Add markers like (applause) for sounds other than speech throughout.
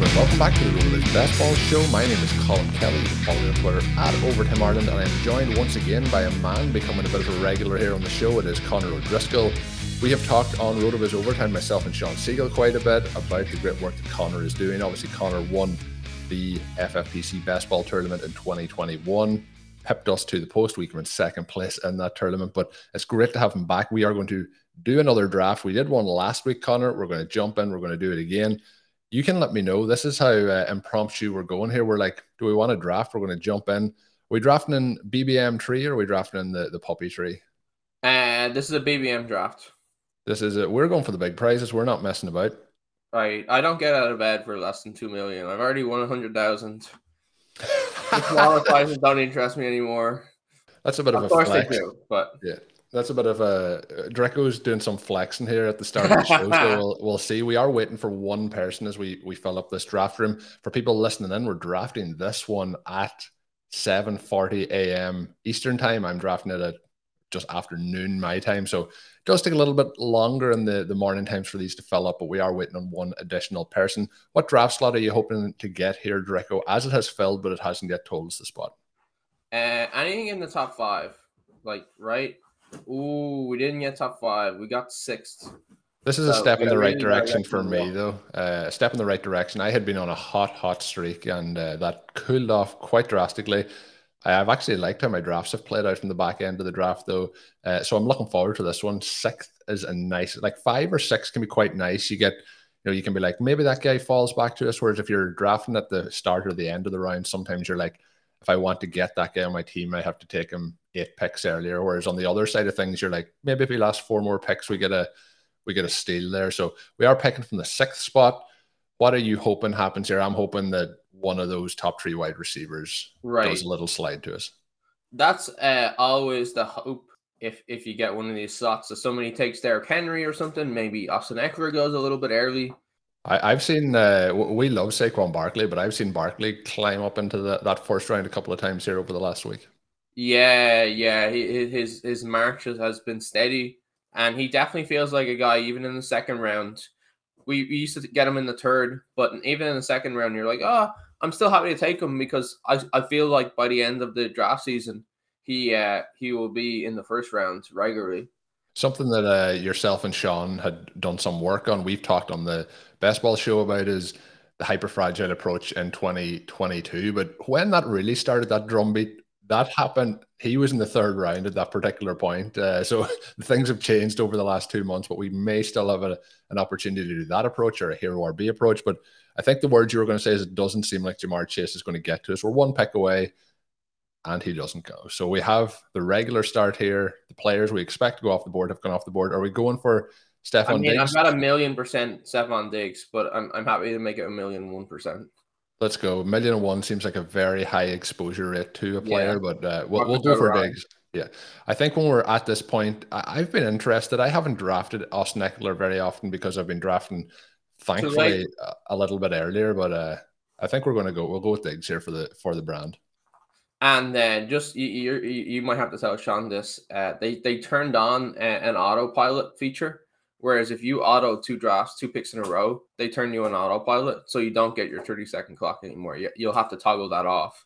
Everyone, welcome back to the RotoViz Best Ball Show. My name is Colm Kelly. You can follow me on Twitter at Overtime Ireland, and I'm joined once again by a man becoming a bit of a regular here on the show. It is Conor O'Driscoll. We have talked on RotoViz Overtime, myself and Shawn Siegele, quite a bit about the great work that Conor is doing. Obviously, Conor won the FFPC Best Ball Tournament in 2021, pipped us to the post. We came in second place in that tournament, but it's great to have him back. We are going to do another draft. We did one last week, Conor. We're going to jump in, we're going to do it again you can let me know. This is how uh, impromptu we're going here. We're like, do we want to draft? We're going to jump in. Are we drafting in BBM tree or are we drafting in the, the puppy tree? And uh, this is a BBM draft. This is it. We're going for the big prizes. We're not messing about. Right. I don't get out of bed for less than two million. I've already won a hundred thousand. (laughs) smaller prizes don't interest me anymore. That's a bit of, of a course flex. they do, but yeah. That's a bit of a Drico's doing some flexing here at the start of the show, so (laughs) we'll, we'll see. We are waiting for one person as we we fill up this draft room. For people listening in, we're drafting this one at 7:40 a.m. Eastern time. I'm drafting it at just after noon my time, so it does take a little bit longer in the the morning times for these to fill up. But we are waiting on one additional person. What draft slot are you hoping to get here, Drico? As it has filled, but it hasn't yet told us the spot. Uh, anything in the top five, like right Ooh, we didn't get top five. We got sixth. This is so a step in the right direction for me, though. Uh, a step in the right direction. I had been on a hot, hot streak, and uh, that cooled off quite drastically. I've actually liked how my drafts have played out from the back end of the draft, though. Uh, so I'm looking forward to this one. Sixth is a nice, like five or six can be quite nice. You get, you know, you can be like, maybe that guy falls back to us. Whereas if you're drafting at the start or the end of the round, sometimes you're like, if I want to get that guy on my team, I have to take him eight picks earlier. Whereas on the other side of things, you're like, maybe if we last four more picks, we get a we get a steal there. So we are picking from the sixth spot. What are you hoping happens here? I'm hoping that one of those top three wide receivers right. does a little slide to us. That's uh, always the hope. If if you get one of these slots, so somebody takes Derrick Henry or something, maybe Austin Ekeler goes a little bit early. I, have seen uh, we love Saquon Barkley, but I've seen Barkley climb up into the, that first round a couple of times here over the last week. Yeah, yeah, his his march has been steady, and he definitely feels like a guy. Even in the second round, we, we used to get him in the third, but even in the second round, you're like, oh, I'm still happy to take him because I, I feel like by the end of the draft season, he uh, he will be in the first round regularly. Something that uh, yourself and Shawn had done some work on. We've talked on the best ball show about is the hyper fragile approach in 2022. But when that really started, that drumbeat, that happened. He was in the third round at that particular point. Uh, so (laughs) things have changed over the last two months, but we may still have a, an opportunity to do that approach or a hero RB approach. But I think the words you were going to say is it doesn't seem like Ja'Marr Chase is going to get to us. We're one pick away and he doesn't go. So we have the regular start here. The players we expect to go off the board have gone off the board. Are we going for Stefon I mean, Diggs? I've got a million percent Stefon Diggs, but I'm, I'm happy to make it a million one percent. Let's go. A million and one seems like a very high exposure rate to a player, yeah. but uh, we'll, we'll go for Diggs. Yeah. I think when we're at this point, I, have been interested. I haven't drafted Austin Ekeler very often because I've been drafting, thankfully, a, a, little bit earlier, but uh, I think we're going to go, we'll go with Diggs here for the, for the brand. And then just you, you, you might have to tell Shawn this. Uh, they they turned on a, an autopilot feature Whereas if you auto two drafts, two picks in a row, they turn you on autopilot, so you don't get your 30 second clock anymore. You'll have to toggle that off.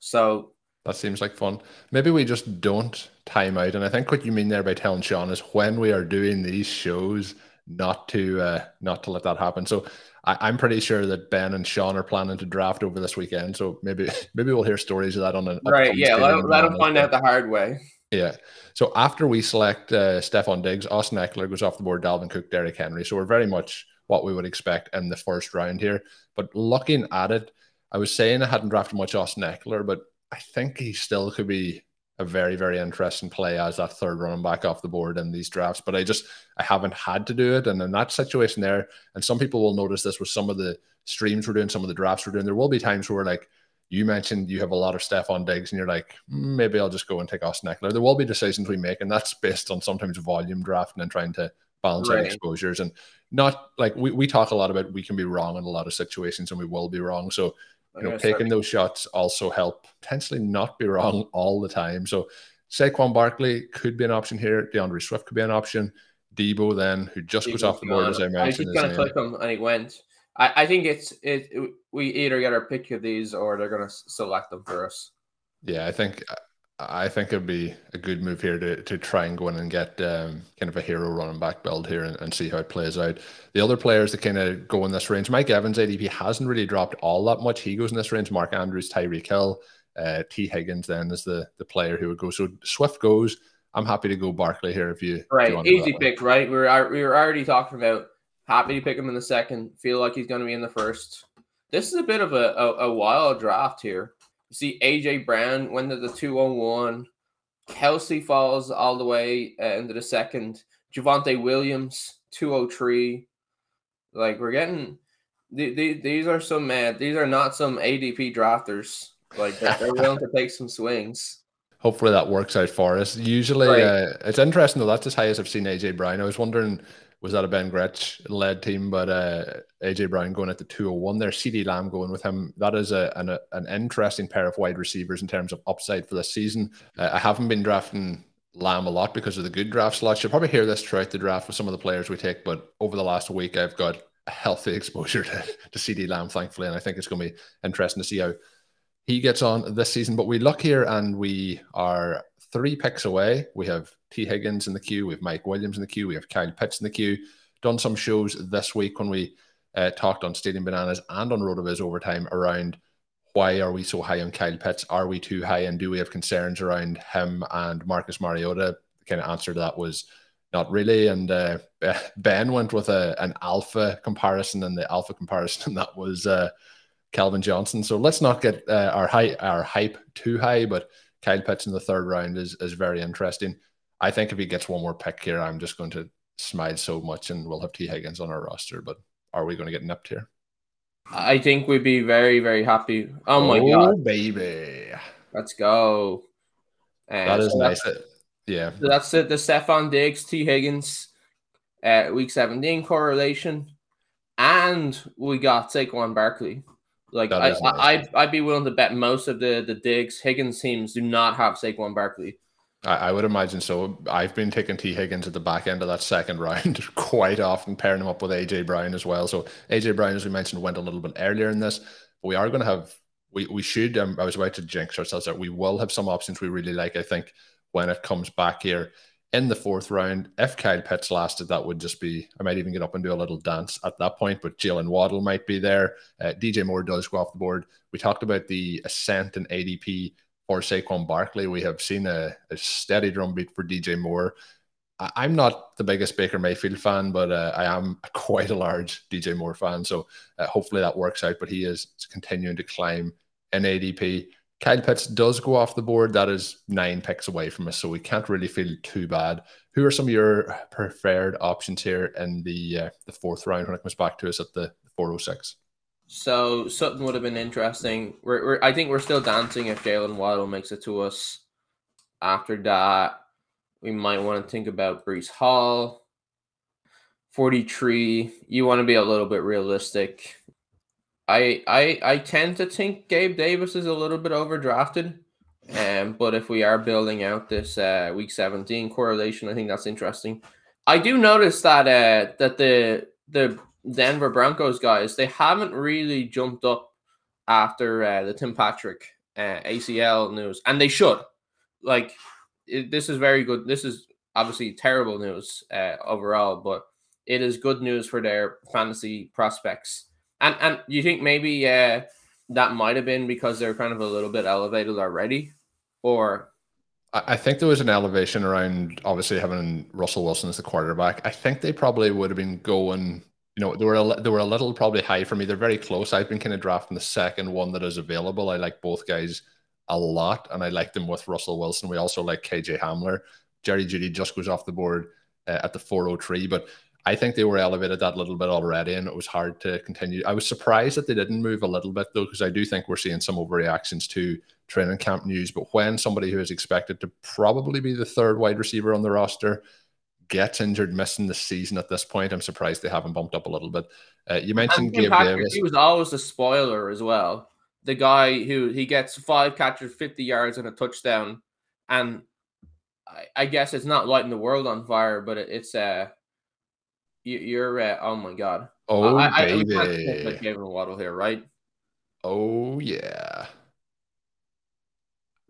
So that seems like fun. Maybe we just don't time out. And I think what you mean there by telling Shawn is when we are doing these shows, not to uh, not to let that happen. So I, am pretty sure that Ben and Shawn are planning to draft over this weekend. So maybe (laughs) maybe we'll hear stories of that on an right. Yeah, let, let them find out the hard way. Yeah. So after we select uh, Stefon Diggs, Austin Ekeler goes off the board, Dalvin Cook, Derrick Henry. So we're very much what we would expect in the first round here. But looking at it, I was saying I hadn't drafted much Austin Ekeler, but I think he still could be a very, very interesting play as that third running back off the board in these drafts. But I just I haven't had to do it. And in that situation there, and some people will notice this with some of the streams we're doing, some of the drafts we're doing, there will be times where like you mentioned you have a lot of Stefon Diggs and you're like, maybe I'll just go and take Austin Ekeler. There will be decisions we make, and that's based on sometimes volume drafting and trying to balance right. out exposures. And not like we, we talk a lot about we can be wrong in a lot of situations and we will be wrong. So you know, taking those shots also help potentially not be wrong all the time. So Saquon Barkley could be an option here. D'Andre Swift could be an option. Debo then, who just goes off the board as I mentioned. I just gonna click him and he went. I, I think it's it, it, We either get our pick of these or they're gonna select them for us. Yeah, I think I think it'd be a good move here to, to try and go in and get um, kind of a hero running back build here and, and see how it plays out. The other players that kind of go in this range, Mike Evans ADP hasn't really dropped all that much. He goes in this range. Mark Andrews, Tyreek Hill, uh, Tee Higgins then is the the player who would go. So Swift goes. I'm happy to go Barkley here if you right if you easy pick right. We were we were already talking about happy to pick him in the second. Feel like he's going to be in the first. This is a bit of a, a, a wild draft here. You see AJ Brown went to the 201. Kelce falls all the way uh, into the second. Javonte Williams, 203. Like we're getting the, the, these are some man, these are not some ADP drafters. Like they're, they're willing to take some swings. Hopefully that works out for us. Usually, right. uh, it's interesting though. That's as high as I've seen AJ Brown. I was wondering was that a Ben Gretch led team, but uh, AJ Brown going at the 201 there, CeeDee Lamb going with him. That is a, an, a, an interesting pair of wide receivers in terms of upside for this season. Uh, I haven't been drafting Lamb a lot because of the good draft slots. You'll probably hear this throughout the draft with some of the players we take, but over the last week, I've got a healthy (laughs) exposure to, to CeeDee Lamb, thankfully, and I think it's going to be interesting to see how he gets on this season. But we look here and we are three picks away. We have Tee Higgins in the queue, we have Mike Williams in the queue, we have Kyle Pitts in the queue. Done some shows this week when we uh, talked on Stealing Bananas and on road RotoViz overtime around why are we so high on Kyle Pitts? Are we too high? And do we have concerns around him and Marcus Mariota? The kind of answer to that was not really. And uh, (laughs) Ben went with a, an alpha comparison, and the alpha comparison (laughs) that was uh, Calvin Johnson. So let's not get uh, our high our hype too high, but Kyle Pitts in the third round is is very interesting. I think if he gets one more pick here, I'm just going to smile so much and we'll have Tee Higgins on our roster. But are we going to get nipped here? I think we'd be very, very happy. Oh my oh, god, baby, let's go! And that is so nice. yeah, so that's it. The Stefon Diggs, Tee Higgins, uh, week seventeen correlation, and we got Saquon Barkley. Like I, nice. I'd, I'd be willing to bet most of the the Diggs Higgins teams do not have Saquon Barkley. I, I would imagine so. I've been taking Tee Higgins at the back end of that second (laughs) round (laughs) quite often, pairing him up with AJ Brown as well. So AJ Brown, as we mentioned, went a little bit earlier in this, but we are going to have we we should. Um, I was about to jinx ourselves that we will have some options we really like. I think when it comes back here in the fourth round. If Kyle Pitts lasted, that would just be, I might even get up and do a little dance at that point, but Jaylen Waddle might be there. Uh, DJ Moore does go off the board. We talked about the ascent in ADP for Saquon Barkley. We have seen a, a steady drumbeat for DJ Moore. I, am not the biggest Baker Mayfield fan, but uh, I am (laughs) quite a large DJ Moore fan. So uh, hopefully that works out, but he is continuing to climb in ADP. Kyle Pitts does go off the board. That is nine picks away from us, so we can't really feel too bad. Who are some of your preferred options here in the uh, the fourth round when it comes back to us at the 406? So something would have been interesting. We're, we're I think we're still dancing if Jaylen Waddle makes it to us. After that, we might want to think about Breece Hall. 43. You want to be a little bit realistic. I I I tend to think Gabe Davis is a little bit overdrafted. Um, but if we are building out this uh, week 17 correlation, I think that's interesting. I do notice that uh, that the the Denver Broncos guys they haven't really jumped up after uh, the Tim Patrick uh, ACL news, and they should. Like it, this is very good. This is obviously terrible news uh, overall, but it is good news for their fantasy prospects. And and you think maybe uh, that might have been because they're kind of a little bit elevated already, or I think there was an elevation around obviously having Russell Wilson as the quarterback. I think they probably would have been going. You know, they were a, they were a little probably high for me. They're very close. I've been kind of drafting the second one that is available. I like both guys a lot, and I like them with Russell Wilson. We also like KJ Hamler. Jerry Jeudy just goes off the board uh, at the 403, but I think they were elevated that little bit already, and it was hard to continue. I was surprised that they didn't move a little bit though, because I do think we're seeing some overreactions to training camp news. But when somebody who is expected to probably be the third wide receiver on the roster gets injured, missing the season at this point, I'm surprised they haven't bumped up a little bit. Uh, you mentioned Gabe Patrick, Davis. He was always a spoiler as well. The guy who he gets five catches, 50 yards, and a touchdown, and I, I guess it's not lighting the world on fire, but it, it's uh you, are uh, oh my god. Oh I, baby, I, I Kevin Waddle here, right? Oh yeah.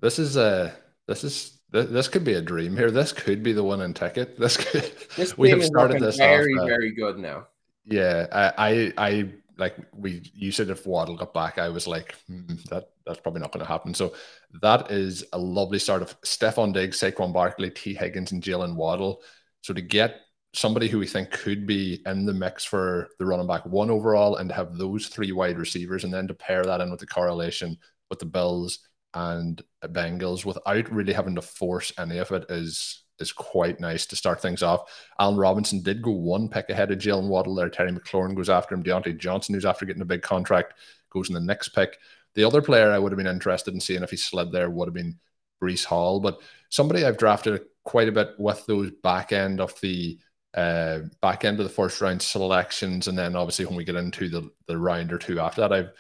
This is a this is this could be a dream here. This could be the one in ticket. (laughs) This could this we have started this very off, uh, very good now. Yeah, I, I I like we you said if Waddle got back, I was like hmm, that that's probably not going to happen. So that is a lovely start of Stefon Diggs, Saquon Barkley, Tee Higgins, and Jaylen Waddle. So to get somebody who we think could be in the mix for the running back one overall and have those three wide receivers and then to pair that in with the correlation with the Bills and Bengals without really having to force any of it is is quite nice to start things off. Allen Robinson did go one pick ahead of Jaylen Waddle there. Terry McLaurin goes after him. Diontae Johnson, who's after getting a big contract, goes in the next pick. The other player I would have been interested in seeing if he slid there would have been Breece Hall, but somebody I've drafted quite a bit with those back end of the uh, back end of the first round selections, and then obviously when we get into the the round or two after that, I've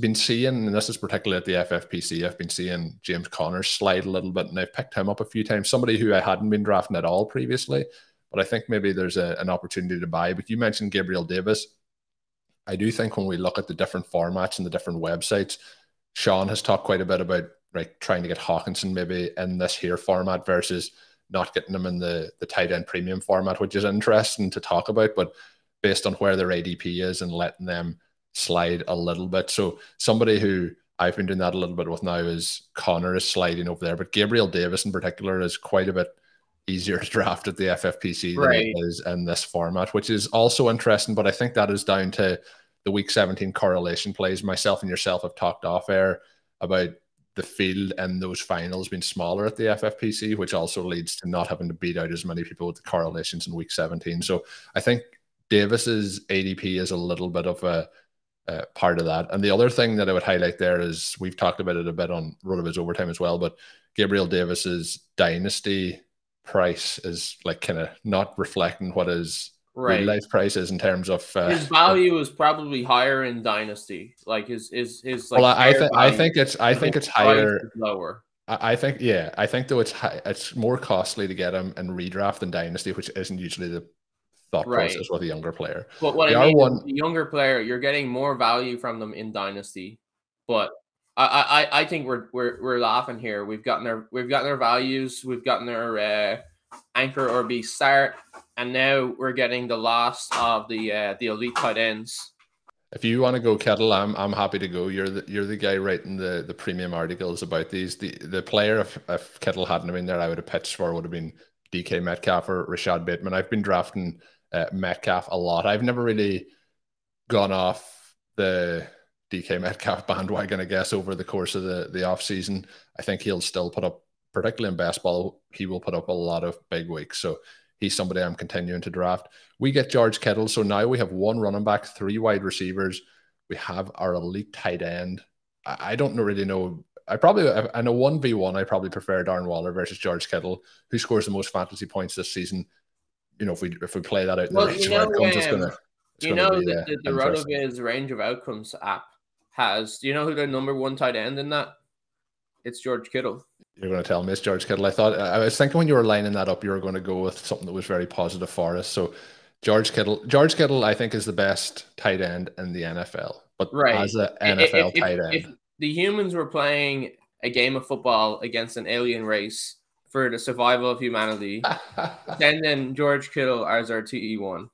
been seeing, and this is particularly at the FFPC, I've been seeing James Conner slide a little bit, and I've picked him up a few times. Somebody who I hadn't been drafting at all previously, but I think maybe there's a, an opportunity to buy. But you mentioned Gabriel Davis. I do think when we look at the different formats and the different websites, Shawn has talked quite a bit about like trying to get Hockenson maybe in this here format versus not getting them in the the tight end premium format, which is interesting to talk about. But based on where their ADP is and letting them slide a little bit, so somebody who I've been doing that a little bit with now is Connor is sliding over there, but Gabriel Davis in particular is quite a bit easier to draft at the FFPC right. than it is in this format, which is also interesting. But I think that is down to the week 17 correlation plays. Myself and yourself have talked off air about the field and those finals being smaller at the FFPC, which also leads to not having to beat out as many people with the correlations in week 17. So I think Davis's ADP is a little bit of a, a part of that. And the other thing that I would highlight there is we've talked about it a bit on RotoViz overtime as well, but Gabriel Davis's dynasty price is like kind of not reflecting what is right. real life prices in terms of uh, his value is probably higher in dynasty. Like his his his like. Well, I think I think it's I think it's higher lower. I think yeah, I think though it's high, it's more costly to get him in redraft than dynasty, which isn't usually the thought right. process with a younger player. But what they I mean, one, the younger player, you're getting more value from them in dynasty, but. I, I, I think we're, we're we're laughing here. We've gotten their we've gotten their values. We've gotten their uh, anchor RB start and now we're getting the last of the uh, the elite tight ends. If you want to go Kittle, I'm I'm happy to go. You're the you're the guy writing the the premium articles about these. The the player if, if Kittle hadn't been there, I would have pitched for would have been DK Metcalf or Rashod Bateman. I've been drafting uh, Metcalf a lot. I've never really gone off the DK Metcalf (laughs) bandwagon, I guess, over the course of the the off season. I think he'll still put up, particularly in best ball, he will put up a lot of big weeks. So he's somebody I'm continuing to draft. We get George Kittle. So now we have one running back, three wide receivers. We have our elite tight end. I don't really know. I probably, I know 1v1, I probably prefer Darren Waller versus George Kittle, who scores the most fantasy points this season. You know, if we if we play that out in well, the range you know, of outcomes, um, it's going to. You know, be, the, uh, the, the RotoViz range of outcomes app has. Do you know who the number one tight end in that? It's George Kittle. You're going to tell me it's George Kittle. I thought I was thinking when you were lining that up, you were going to go with something that was very positive for us. So George Kittle, George Kittle, I think is the best tight end in the NFL. But right. as an NFL if, tight end, if the humans were playing a game of football against an alien race for the survival of humanity, (laughs) and then George Kittle as our TE one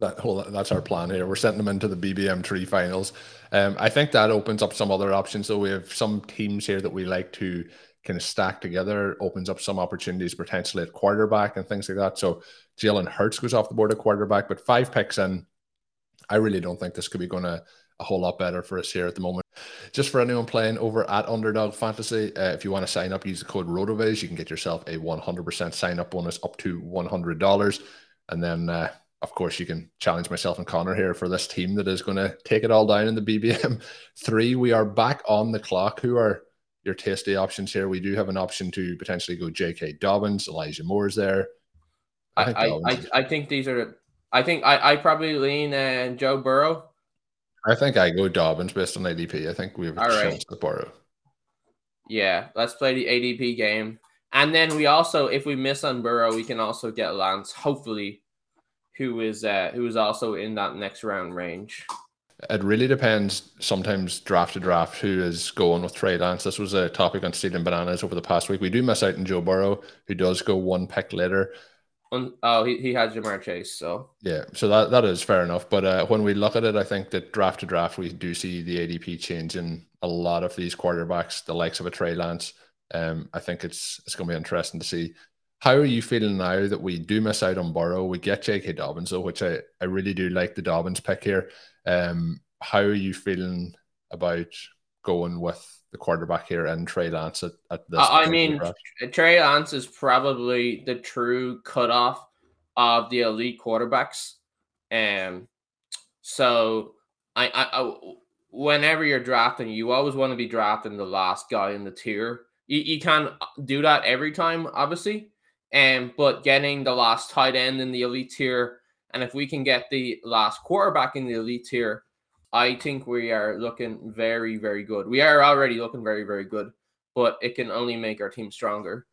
that whole that's our plan here. We're sending them into the BBM tree finals. Um, I think that opens up some other options. So we have some teams here that we like to kind of stack together. Opens up some opportunities potentially at quarterback and things like that. So Jalen Hurts goes off the board at quarterback, but five picks in. I really don't think this could be going to a whole lot better for us here at the moment. Just for anyone playing over at Underdog Fantasy, uh, if you want to sign up, use the code RotoViz. You can get yourself a 100% sign up bonus up to $100. And then uh, of course, you can challenge myself and Conor here for this team that is going to take it all down in the BBM (laughs) three. We are back on the clock. Who are your tasty options here? We do have an option to potentially go J.K. Dobbins, Elijah Moore's there. I think, I, I, I, think these are. I think I, I probably lean uh, Joe Burrow. I think I go Dobbins based on ADP. I think we have a all chance right. to Burrow. Yeah, let's play the ADP game. And then we also, if we miss on Burrow, we can also get Lance, hopefully, who is uh, who is also in that next round range. It really depends. Sometimes draft to draft, who is going with Trey Lance. This was a topic on Stealing Bananas over the past week. We do miss out on Joe Burrow, who does go one pick later. oh, he, he has Ja'Marr Chase, so yeah, so that that is fair enough. But uh, when we look at it, I think that draft to draft, we do see the ADP changing a lot of these quarterbacks, the likes of a Trey Lance. Um, I think it's it's going to be interesting to see how are you feeling now that we do miss out on Burrow? We get J.K. Dobbins, though, which I, I really do like the Dobbins pick here. Um, how are you feeling about going with the quarterback here and Trey Lance at, at this? I mean, Trey Lance is probably the true cutoff of the elite quarterbacks. Um, so I, I, I whenever you're drafting, you always want to be drafting the last guy in the tier. You, you can't do that every time, obviously. Um, but getting the last tight end in the elite tier, and if we can get the last quarterback in the elite tier, I think we are looking very, very good. We are already looking very, very good, but it can only make our team stronger.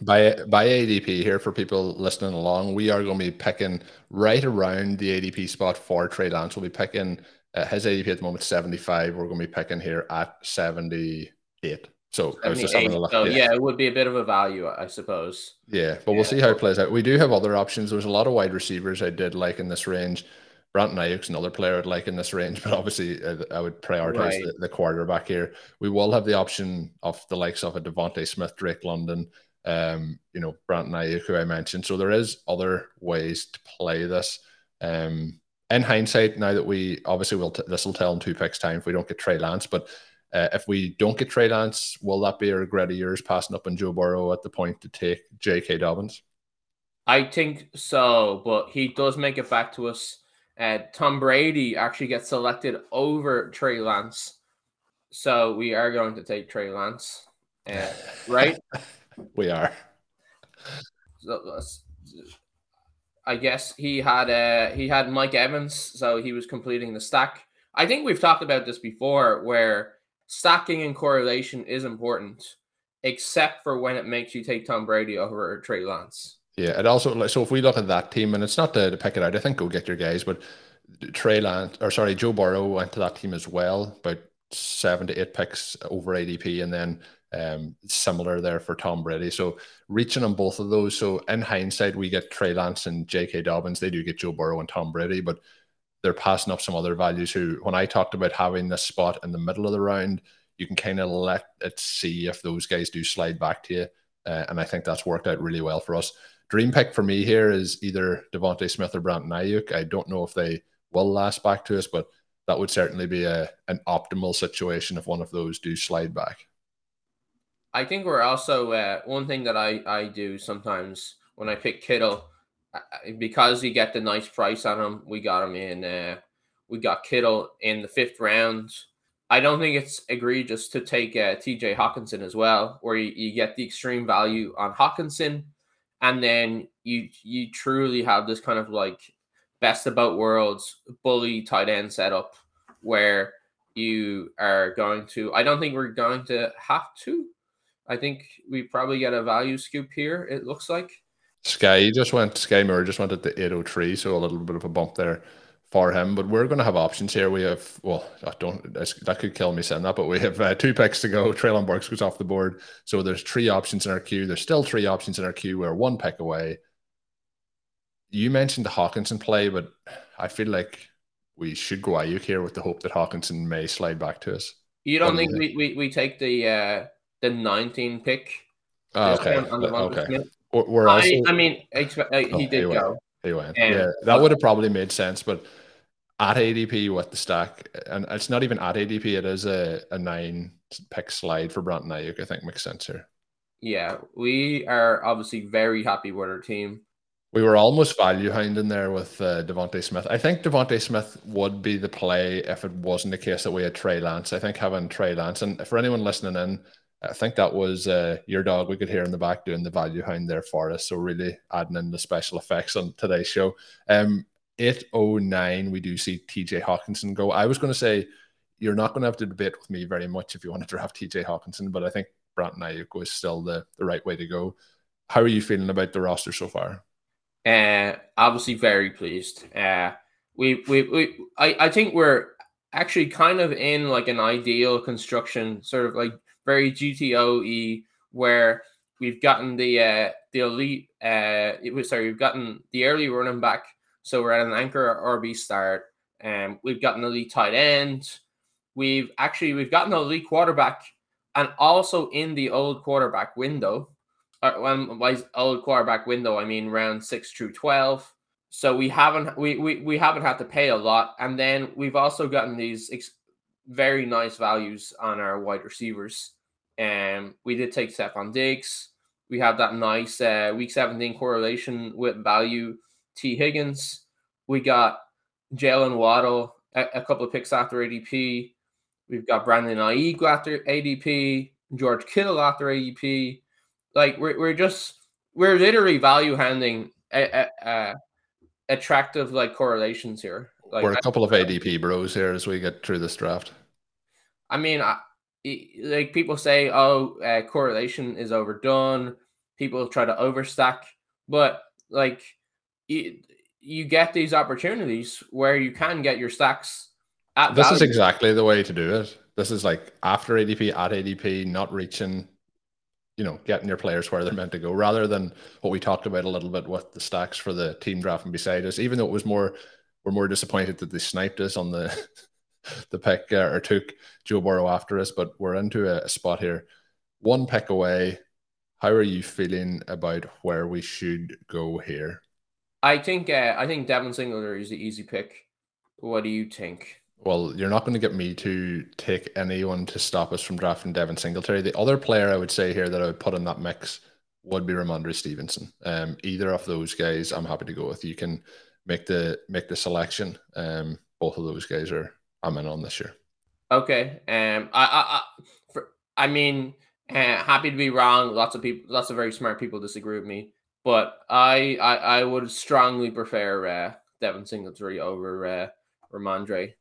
By by ADP here for people listening along, we are going to be picking right around the ADP spot for Trey Lance. We'll be picking uh, his ADP at the moment 75. We're going to be picking here at 78. So I having a look. So, yeah. yeah. it would be a bit of a value, I suppose. Yeah, but yeah. we'll see how it plays out. We do have other options. There's a lot of wide receivers I did like in this range. Brandon Aiyuk's another player I'd like in this range, (laughs) but obviously uh, I would prioritize right. the, the, quarterback here. We will have the option of the likes of a DeVonta Smith, Drake London, um, you know, Brandon Aiyuk, who I mentioned. So there is other ways to play this. Um, in hindsight, now that we obviously will, t- this will tell in two picks time if we don't get Trey Lance, but uh, if we don't get Trey Lance, will that be a regret of yours passing up on Joe Burrow at the point to take J.K. Dobbins? I think so, but he does make it back to us. Uh, Tom Brady actually gets selected over Trey Lance. So we are going to take Trey Lance, uh, (laughs) right? we are. So, I guess he had uh, he had Mike Evans, so he was completing the stack. I think we've talked about this before, where stacking and correlation is important, except for when it makes you take Tom Brady over Trey Lance. Yeah, and also so if we look at that team, and it's not to, to pick it out, I think go get your guys, but Trey Lance or sorry, Joe Burrow went to that team as well, about seven to eight picks over ADP, and then um, similar there for Tom Brady. So reaching on both of those. So in hindsight, we get Trey Lance and J.K. Dobbins. They do get Joe Burrow and Tom Brady, but they're passing up some other values who, when I talked about having this spot in the middle of the round, you can kind of let it see if those guys do slide back to you. Uh, and I think that's worked out really well for us. Dream pick for me here is either DeVonta Smith or Brandon Aiyuk. I don't know if they will last back to us, but that would certainly be a an optimal situation if one of those do slide back. I think we're also uh, one thing that I I do sometimes when I pick Kittle because you get the nice price on him, we got him in. Uh, we got Kittle in the fifth round. I don't think it's egregious to take uh, TJ Hockenson as well, where you, you get the extreme value on Hockenson, and then you you truly have this kind of like best about worlds bully tight end setup where you are going to. I don't think we're going to have to. I think we probably get a value scoop here. It looks like Sky just went. Sky Moore just went at the 803, so a little bit of a bump there for him. But we're going to have options here. We have well, I don't that could kill me saying that, but we have uh, two picks to go. Treylon Burks goes off the board, so there's three options in our queue. There's still three options in our queue. We're one pick away. You mentioned the Hockenson play, but I feel like we should go Aiyuk here with the hope that Hockenson may slide back to us. You don't think we, we, we take the uh, the 19 pick? Oh, okay. okay. Also, I, I mean, uh, he oh, did go. He went. Um, yeah, that would have probably made sense, but at ADP with the stack, and it's not even at ADP, it is a, a nine pick slide for Brandon Aiyuk, I think makes sense here. Yeah, we are obviously very happy with our team. We were almost value hounding there with uh, DeVonta Smith. I think DeVonta Smith would be the play if it wasn't the case that we had Trey Lance. I think having Trey Lance, and for anyone listening in, I think that was uh, your dog we could hear in the back doing the value hound there for us. So really adding in the special effects on today's show. Um, 809, we do see TJ Hockenson go. I was going to say you're not going to have to debate with me very much if you want to draft TJ Hockenson, but I think Brandon Aiyuk was still the, the right way to go. How are you feeling about the roster so far? Uh, obviously very pleased. Uh, we, we, we, I, I think we're actually kind of in like an ideal construction, sort of like very GTOE, where we've gotten the uh, the elite. Uh, it was sorry, we've gotten the early running back, so we're at an anchor RB start. um, we've gotten elite tight end. We've actually we've gotten elite quarterback, and also in the old quarterback window. Uh, when by old quarterback window, I mean round six through twelve. So we haven't we, we we haven't had to pay a lot, and then we've also gotten these ex- very nice values on our wide receivers. And um, we did take Stefon Diggs. We have that nice uh, week 17 correlation with value Tee Higgins. We got Jaylen Waddle, a, a, couple of picks after ADP. We've got Brandon Aiyuk after ADP, George Kittle after ADP. Like we're, we're just we're literally value handing a, a attractive like correlations here. Like, we're a couple of ADP bros here as we get through this draft. I mean, I, like people say, oh, uh, correlation is overdone. People try to overstack, but like you, you get these opportunities where you can get your stacks. this value. is exactly the way to do it. This is like after ADP, at ADP, not reaching, you know, getting your players where they're meant to go, rather than what we talked about a little bit with the stacks for the team draft and beside us. Even though it was more, we're more disappointed that they sniped us on the (laughs) the pick uh, or took Joe Burrow after us, but we're into a, a spot here. One pick away. How are you feeling about where we should go here? I think uh, I think Devin Singletary is the easy pick. What do you think? Well, you're not going to get me to take anyone to stop us from drafting Devin Singletary. The other player I would say here that I would put in that mix would be Rhamondre Stevenson. Um, either of those guys, I'm happy to go with. You can make the make the selection. Um, both of those guys are I'm in on this year. Okay. Um. I. I. I, for, I mean, uh, happy to be wrong. Lots of people. Lots of very smart people disagree with me, but I. I. I would strongly prefer uh, Devin Singletary over uh, Rhamondre.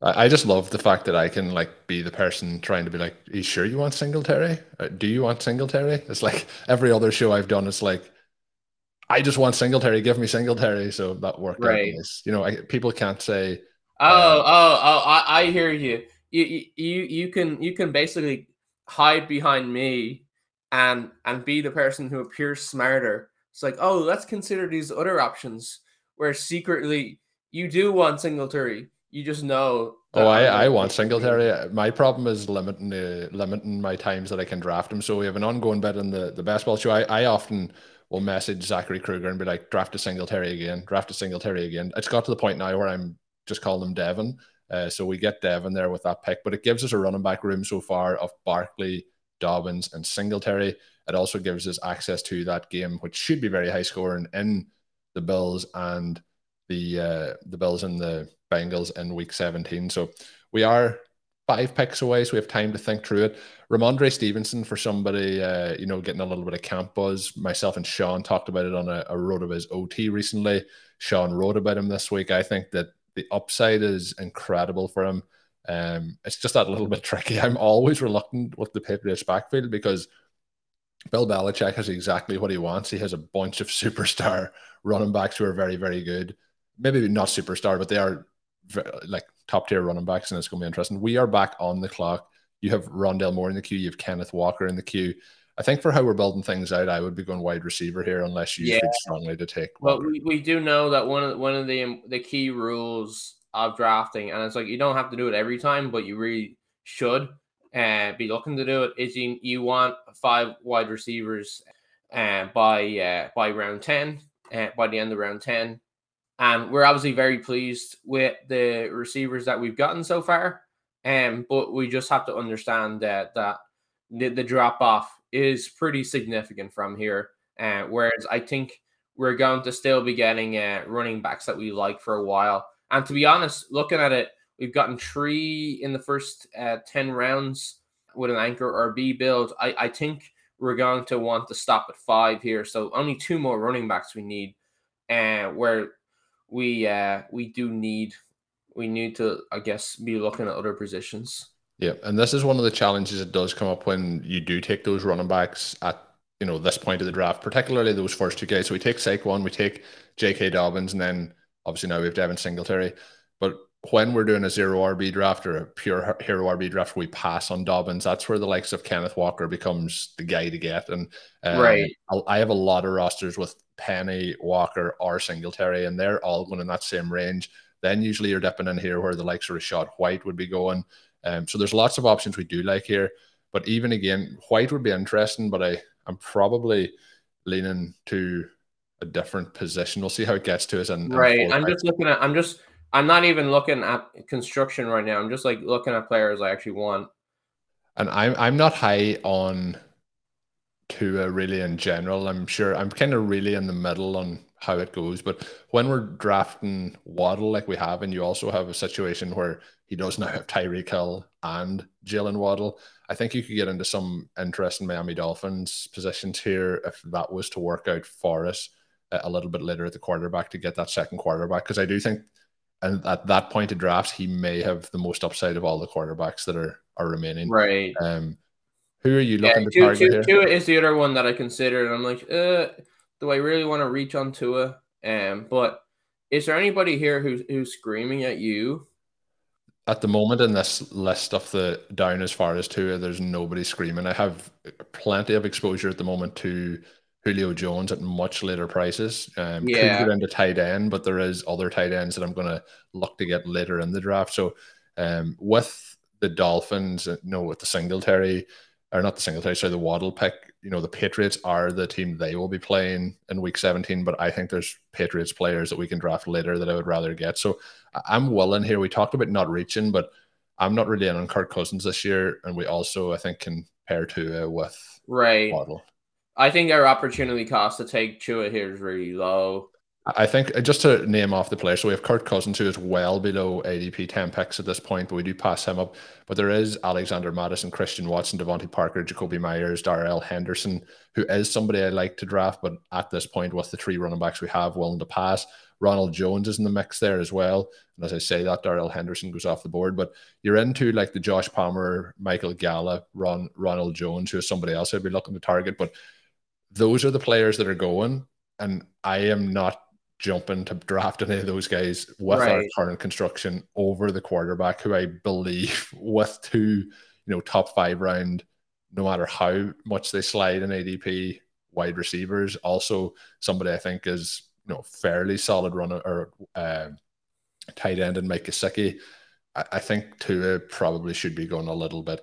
I, I just love the fact that I can like be the person trying to be like, "Are you sure you want Singletary? Uh, do you want Singletary?" It's like every other show I've done. It's like. I just want Singletary. Give me Singletary. So that worked right. You know, I, people can't say, Oh, uh, oh, oh! I, I hear you. You, you, you can, you can basically hide behind me, and and be the person who appears smarter. It's like, oh, let's consider these other options where secretly you do want Singletary. You just know. Oh, I, I want Singletary. My problem is limiting the limiting my times that I can draft him. So we have an ongoing bet in the the best ball show. I, I often will message Zachary Kruger and be like, draft a Singletary again, draft a Singletary again. It's got to the point now where I'm just calling them Devin. Uh, so we get Devin there with that pick, but it gives us a running back room so far of Barkley, Dobbins, and Singletary. It also gives us access to that game, which should be very high scoring in the Bills and the uh, the Bills and the Bengals in Week 17. So we are five picks away, so we have time to think through it. Rhamondre Stevenson for somebody, uh, you know, getting a little bit of camp buzz. Myself and Shawn talked about it on a, a RotoViz OT recently. Shawn wrote about him this week. I think that the upside is incredible for him. Um, it's just that little (laughs) bit tricky. I'm always reluctant with the Patriots backfield because Bill Belichick has exactly what he wants. He has a bunch of (laughs) superstar running backs who are very, very good. Maybe not superstar, but they are like top tier running backs, and it's going to be interesting. We are back on the clock. You have Rondale Moore in the queue. You have Kenneth Walker in the queue. I think for how we're building things out, I would be going wide receiver here unless you yeah. strongly to take. Well, we, we do know that one of one of the the key rules of drafting, and it's like you don't have to do it every time, but you really should uh, be looking to do it. Is you, you want five wide receivers uh, by uh, by round ten, uh, by the end of round ten, and we're obviously very pleased with the receivers that we've gotten so far. Um, but we just have to understand that that the, the drop off is pretty significant from here. Uh, whereas I think we're going to still be getting uh, running backs that we like for a while. And to be honest, looking at it, we've gotten three in the first uh, 10 rounds with an anchor RB build. I, I think we're going to want to stop at five here. So only two more running backs we need, uh, where we uh, we do need we need to I guess be looking at other positions. Yeah, and this is one of the challenges that does come up when you do take those running backs at you know this point of the draft, particularly those first two guys. So we take Saquon, we take J.K. Dobbins, and then obviously now we have Devin Singletary. But when we're doing a zero RB draft or a pure hero RB draft, we pass on Dobbins. That's where the likes of Kenneth Walker becomes the guy to get. And um, right, I have a lot of rosters with Penny, Walker, or Singletary, and they're all going in that same range. Then usually you're dipping in here where the likes of Rachaad White would be going. Um, so there's lots of options we do like here. But even again, White would be interesting, but I, I'm probably leaning to a different position. We'll see how it gets to us. And right, I'm just looking at. I'm just. I'm not even looking at construction right now. I'm just like looking at players I actually want. And I'm I'm not high on Tua really in general. I'm sure I'm kind of really in the middle on how it goes. But when we're drafting Waddle like we have, and you also have a situation where he does now have Tyreek Hill and Jaylen Waddle, I think you could get into some interesting Miami Dolphins positions here if that was to work out for us a little bit later at the quarterback to get that second quarterback. Because I do think, and at that point of drafts, he may have the most upside of all the quarterbacks that are are remaining. Right. Um, who are you looking yeah, to target two, here? Tua is the other one that I considered, and I'm like, uh, do I really want to reach on Tua? Um, but is there anybody here who's who's screaming at you? At the moment in this list of the down as far as Tua, there's nobody screaming. I have plenty of exposure at the moment to Julio Jones at much later prices. Um, yeah. Could get into tight end, but there is other tight ends that I'm going to look to get later in the draft. So um, with the Dolphins, uh, no, with the Singletary, or not the Singletary, sorry, the Waddle pick, you know, the Patriots are the team they will be playing in week 17, but I think there's Patriots players that we can draft later that I would rather get. So I'm willing here. We talked about not reaching, but I'm not really in on Kirk Cousins this year. And we also, I think, can pair Tua with right. Waddle. I think our opportunity cost to take Tua here is really low. I think uh, just to name off the players, so we have Kirk Cousins, who is well below ADP 10 picks at this point, but we do pass him up. But there is Alexander Mattison, Christian Watson, DeVante Parker, Jakobi Meyers, Darrell Henderson, who is somebody I like to draft, but at this point, with the three running backs we have willing to pass, Ronald Jones is in the mix there as well. And as I say that, Darrell Henderson goes off the board. But you're into like the Josh Palmer, Michael Gallup, Ron, Ronald Jones, who is somebody else I'd be looking to target. But those are the players that are going. And I am not jumping to draft any of those guys with right. our current construction over the quarterback, who I believe (laughs) with two, you know, top five round, no matter how much they slide in ADP, wide receivers. Also, somebody I think is you know fairly solid runner or uh, tight end and Mike Gesicki. I, I think Tua probably should be going a little bit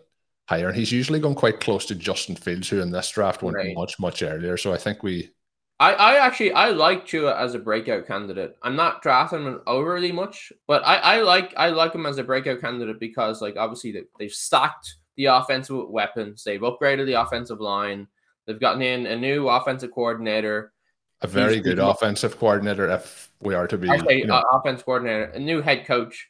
higher, and he's usually gone quite close to Justin Fields, who in this draft went right. much much earlier. So I think we I, I actually I like Tua as a breakout candidate. I'm not drafting him overly much, but I, I like I like him as a breakout candidate because like obviously they, they've stacked the offensive weapons, they've upgraded the offensive line, they've gotten in a new offensive coordinator, a very He's, good offensive coordinator if we are to be you know. uh, offense coordinator, a new head coach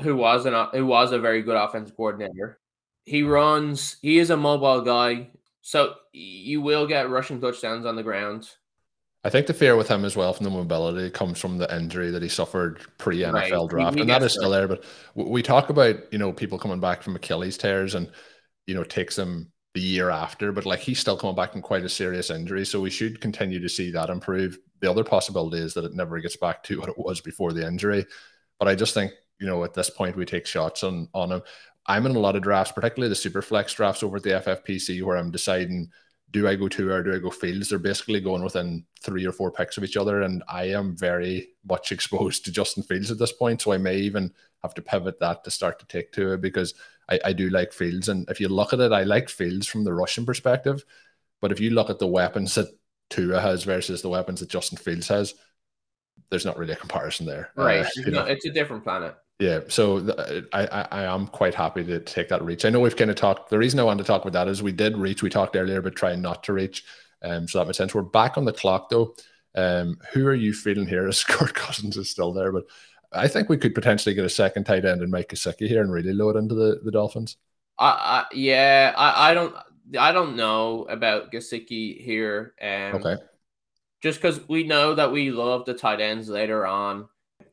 who was an who was a very good offensive coordinator. He runs. He is a mobile guy, so you will get rushing touchdowns on the ground. I think the fear with him as well from the mobility comes from the injury that he suffered pre NFL right. draft, and that is still there. But we talk about you know people coming back from Achilles tears, and you know takes them the year after, but like he's still coming back from quite a serious injury, so we should continue to see that improve. The other possibility is that it never gets back to (laughs) what it was before the injury, but I just think you know at this point we take shots on on him. I'm in a lot of drafts, particularly the super flex drafts over at the FFPC, where I'm deciding do I go Tua or do I go fields? They're basically going within three or four picks of each other, and I am very much (laughs) exposed to Justin Fields at this point. So I may even have to pivot that to start to take Tua because I, I do like Fields. And if you look at it, I like Fields from the rushing perspective. But if you look at the weapons that Tua has versus the weapons that Justin Fields has, there's not really a comparison there. Right. Uh, you know, it's a different planet. Yeah, so I, I, I am quite happy to take that reach. I know we've kind of talked. The reason I wanted to talk about that is we did reach. We talked earlier about trying not to reach, um, so that makes sense. We're back on the clock though. Um, who are you feeling here? (laughs) As Kirk Cousins is still there, but I think we could potentially get a second tight end and Mike Gesicki here and really load into the, the Dolphins. I, I yeah, I, I don't I don't know about Gesicki here. Um, okay. Just because we know that we love the tight ends later on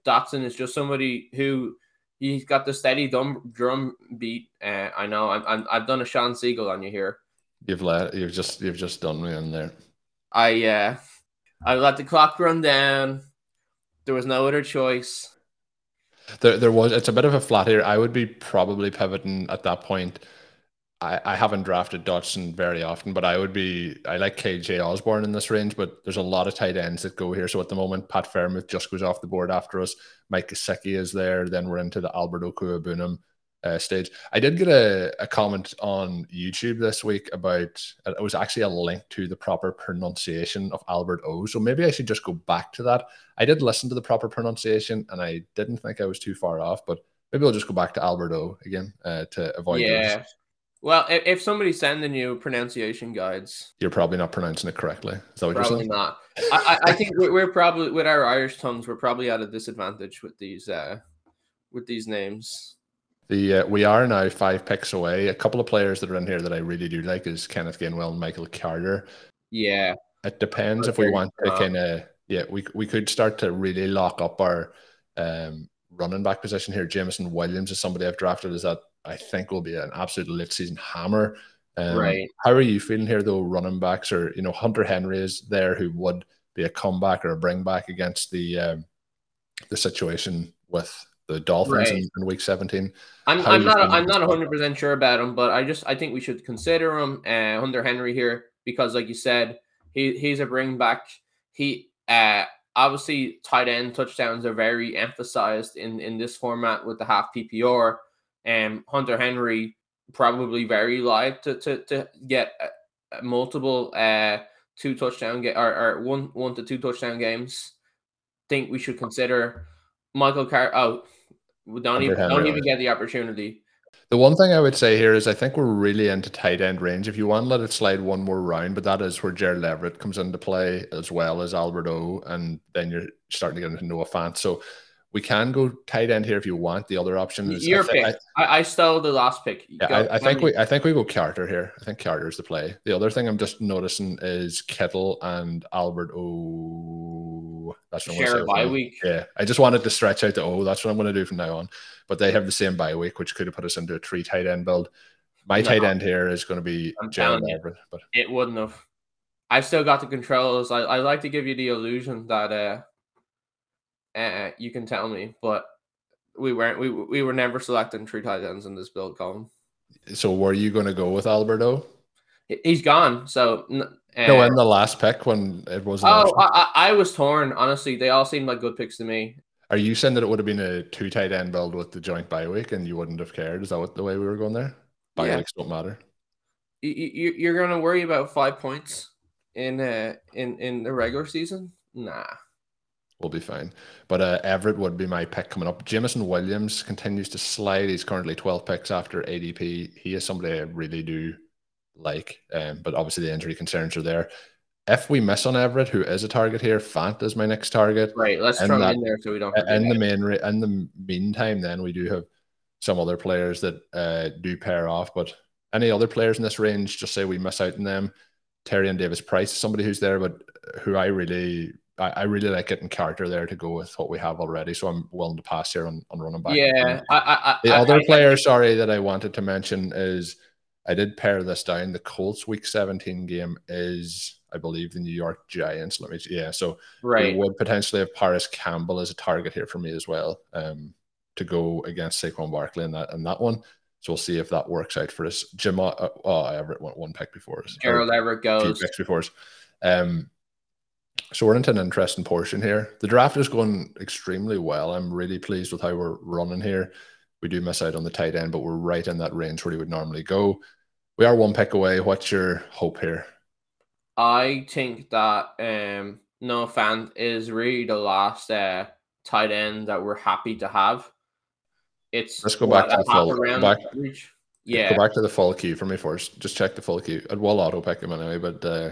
Dotson is just somebody who he's got the steady drum, drum beat. Uh, I know I'm, i have done a Shawn Siegele on you here. You've let you've just you've just done me in there. I uh I let the clock run down. There was no other choice. There, there was. It's a bit of a flat here. I would be probably pivoting at that point I, I haven't drafted Dotson very often, but I would be I like KJ Osborn in this range, but there's a lot of tight ends that go here. So at the moment, Pat Freiermuth just goes off the board after us. Mike Gesicki is there. Then we're into the Albert Okwuegbunam uh, stage. I did get a, a comment on YouTube this week about it was actually a link to the proper pronunciation of Albert O. So maybe I should just go back to that. I did listen to the proper pronunciation and I didn't think I was too far off, but maybe I'll just go back to Albert O again uh, to avoid yeah. Those. Well, if, if somebody's sending you pronunciation guides, you're probably not pronouncing it correctly. Is that what probably you're saying? not. I, I think we're probably with our Irish tongues, we're probably at a disadvantage with these uh, with these names. The uh, we are now five picks away. A couple of players that are in here that I really do like is Kenneth Gainwell and Michael Carter. Yeah, it depends if we want to kind of yeah we we could start to really lock up our um, running back position here. Jameson Williams is somebody I've drafted. Is that I think will be an absolute late season hammer. Um, right. How are you feeling here, though? Running backs, or you know, Hunter Henry is there, who would be a comeback or a bring back against the um, the situation with the Dolphins right. in, in, Week 17. I'm, I'm not I'm not 100 percent sure about him, but I just I think we should consider him uh, Hunter Henry here because, like you said, he he's a bring back. He uh, obviously tight end touchdowns are very emphasized in in this format with the half PPR and Hunter Henry probably very live to to, to get multiple uh two touchdown get or, or one one to two touchdown games. Think we should consider Michael Carter. Oh, don't even don't even get the opportunity. The one thing I would say here is I think we're really into tight end range. If you want to let it slide one more round, but that is where Gerald Everett comes into play as well as Albert O, and then you're starting to get into Noah Fant. So we can go tight end here if you want. The other option is your I pick. I, I, stole the last pick. Yeah, I, I think we I think we go Carter here. I think Carter is the play. The other thing I'm just noticing is Kittle and Albert. O. that's what Share I'm bye week. Yeah, I just wanted to stretch out the oh. That's what I'm going to do from now on. But they have the same bye week, which could have put us into a three tight end build. My no, tight end here is going to be Gerald Everett, but it wouldn't have. I've still got the controls. I, I like to give you the illusion that uh uh, you can tell me, but we weren't. We we were never selecting three tight ends in this build Colm. So were you going to go with Alberto? He's gone. So uh, no, in the last pick when it wasn't. Oh, I, I, was torn. Honestly, they all seemed like good picks to me. Are you saying that it would have been a two tight end build with the joint bye week, and you wouldn't have cared? Is that what the way we were going there? Bye yeah. weeks don't matter. You, you're going to worry about five points in uh in in the regular season? Nah will be fine. But uh, Everett would be my pick coming up. Jameson Williams continues to slide. He's currently 12 picks after ADP. He is somebody I really do like, um, but obviously the injury concerns are there. If we miss on Everett, who is a target here, Fant is my next target. Right, let's throw him in there so we don't. In the main, in the meantime, then we do have some other players that uh, do pair off. But any other players in this range, just say we miss out on them. Tyrion Davis Price, somebody who's there, but who I really I, I, really like getting character there to go with what we have already. So I'm willing to pass here on, on running back. Yeah. I, I, the other player, sorry, that I wanted to mention is I did pare this down. The Colts week 17 game is, I believe, the New York Giants. Let me yeah. So right. we would potentially have Parris Campbell as a target here for me as well. Um to go against Saquon Barkley in that in that one. So we'll see if that works out for us. Jim, uh, oh, Everett went one pick before us. Gerald Everett goes. picks before us. Um, so we're into an interesting portion here. The draft is going extremely well. I'm really pleased with how we're running here. We do miss out on the tight end, but we're right in that range where we would normally go. We are one pick away. What's your hope here? I think that um, Noah Fant is really the last uh, tight end that we're happy to have. It's let's go back to the full back, Yeah, go back to the full queue for me first. Just check the full queue. I'd well auto pick him anyway, but uh,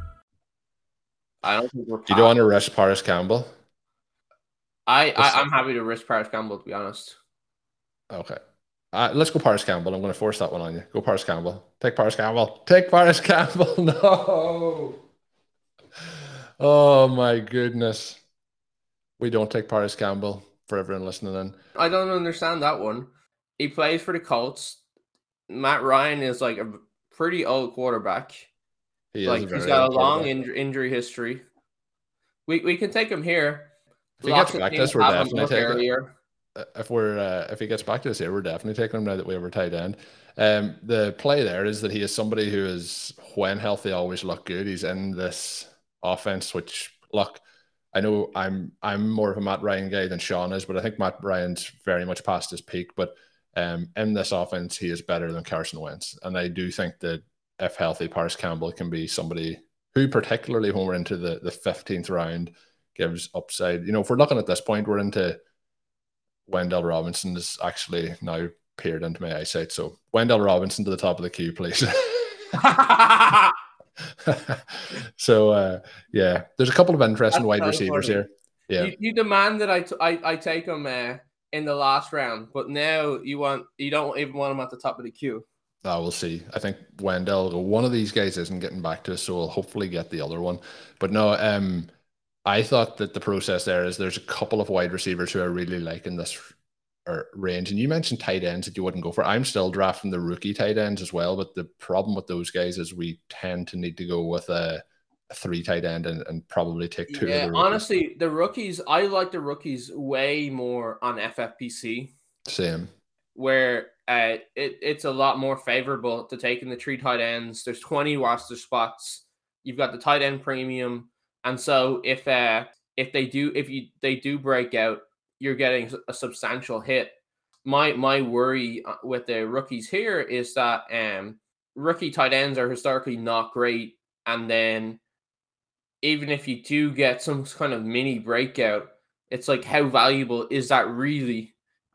I don't think we're. You don't want to rush Parris Campbell. I, I am happy to risk Parris Campbell to be honest. Okay. Uh, let's go Parris Campbell. I'm going to force that one on you. Go Parris Campbell. Take Parris Campbell. Take Parris (laughs) Campbell. No. Oh my goodness. We don't take Parris Campbell for everyone listening in. I don't understand that one. He plays for the Colts. Matt Ryan is like a pretty old quarterback. He like he's got a long in- injury history. We we can take him here. If he Lots gets back to us, we're definitely taking. Uh, if we're uh, if he gets back to us here, we're definitely taking him now that we have our tight end. Um, the play there is that he is somebody who is when healthy always look good. He's in this offense, which look, I know I'm I'm more of a Matt Ryan guy than Sean is, but I think Matt Ryan's very much past his peak. But um, in this offense, he is better than Carson Wentz, and I do think that if healthy, Parris Campbell can be somebody who, particularly when we're into the the fifteenth round, gives upside. You know, if we're looking at this point, we're into Wan'Dale Robinson is actually now peered into my eyesight. So Wan'Dale Robinson to the top of the queue, please. (laughs) so uh, yeah, there's a couple of interesting That's wide receivers here. Yeah, you, you, demand that I, t- I, I take him uh, in the last round, but now you want you don't even want him at the top of the queue. Uh, we'll see. I think Wan'Dale, one of these guys isn't getting back to us, so we'll hopefully get the other one. But no, um, I thought that the process there is there's a couple of wide receivers who I really like in this range. And you mentioned tight ends that you wouldn't go for. I'm still drafting the rookie tight ends as well, but the problem with those guys is we tend to need to go with a, a three tight end and, and probably take two. Yeah, honestly, the rookies, I like the rookies way more on FFPC. Same. Where uh, it, it's a lot more favorable to taking the three tight ends. There's 20 roster spots. You've got the tight end premium, and so if uh, if they do if you they do break out, you're getting a substantial hit. My my worry uh, with the rookies here is that um, rookie tight ends are historically not great, and then even if you do get some kind of mini breakout, it's like how valuable is that really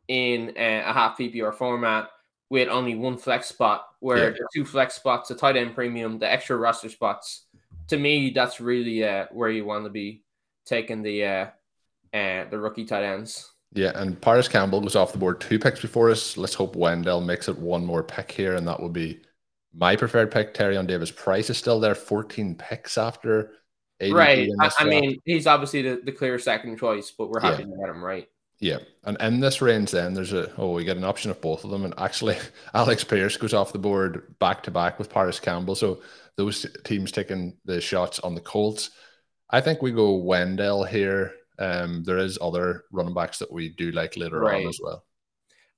in a, a half PPR format with only one flex spot, where Yeah. the two flex spots, the tight end premium, the extra roster spots. To me, that's really uh, where you want to be taking the uh, uh, the rookie tight ends. Yeah, and Parris Campbell goes off the board two picks before us. Let's hope Wan'Dale makes it one more pick here, and that will be my preferred pick. Tyrion Davis Price is still there, 14 picks after. ADP right. I, I mean, he's obviously the, the clear second choice, but we're happy to get him right. Yeah, and in this range, then there's a oh, we get an option of both of them, and actually, (laughs) Alec Pierce goes off the board back to back with Parris Campbell. So those teams taking the shots on the Colts. I think we go Wan'Dale here. Um, there is other running backs that we do like later Right. on as well.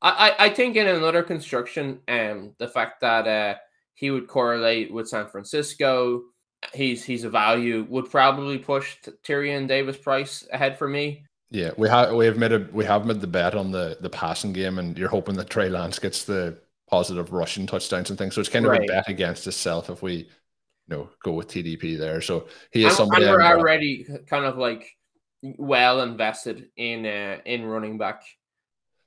I, I think in another construction, um, the fact that uh, he would correlate with San Francisco, he's he's a value would probably push Tyrion Davis Price ahead for me. Yeah, we have we have made a we have made the bet on the the passing game, and you're hoping that Trey Lance gets the positive rushing touchdowns and things. So it's kind of a Right. bet against itself if we, you know, go with TDP there. So he is And, somebody. and we're I'm- already kind of like well invested in uh, in running back.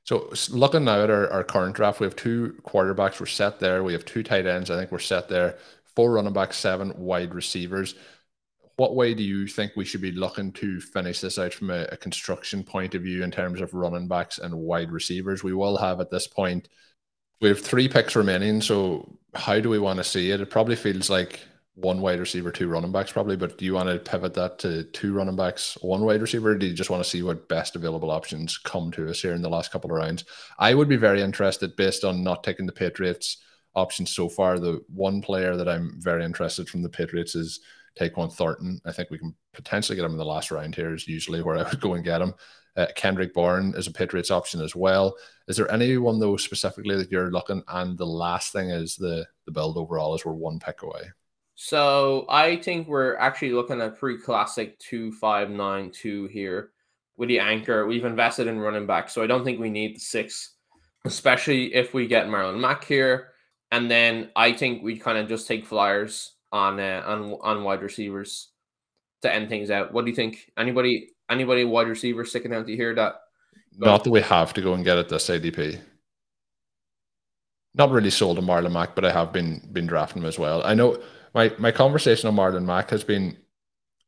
So looking now at our, our current draft, we have two quarterbacks. We're set there. We have two tight ends. I think we're set there. Four running backs, seven wide receivers. What way do you think we should be looking to finish this out from a, a construction point of view in terms of running backs and wide receivers? We will have at this point, we have three picks remaining. So how do we want to see it? It probably feels like one wide receiver, two running backs, probably. But do you want to pivot that to two running backs, one wide receiver? Do you just want to see what best available options come to us here in the last couple of rounds? I would be very interested based on not taking the Patriots options so far. The one player that I'm very interested from the Patriots is Tyquan Thornton. I think we can potentially get him in the last round here, is usually where I would go and get him. Uh, Kendrick Bourne is a Patriots option as well. Is there anyone though specifically that you're looking? And the last thing is the the build overall is we're one pick away. So I think we're actually looking at pretty classic two five nine two here with the anchor. We've invested in running back, so I don't think we need the six, especially if we get Marlon Mack here. And then I think we kind of just take flyers on uh, on on wide receivers to end things out. What do you think? Anybody anybody wide receiver sticking out to here that Go Not that we have to go and get it this ADP. Not really sold on Marlon Mack, but I have been been drafting him as well. I know my my conversation on Marlon Mack has been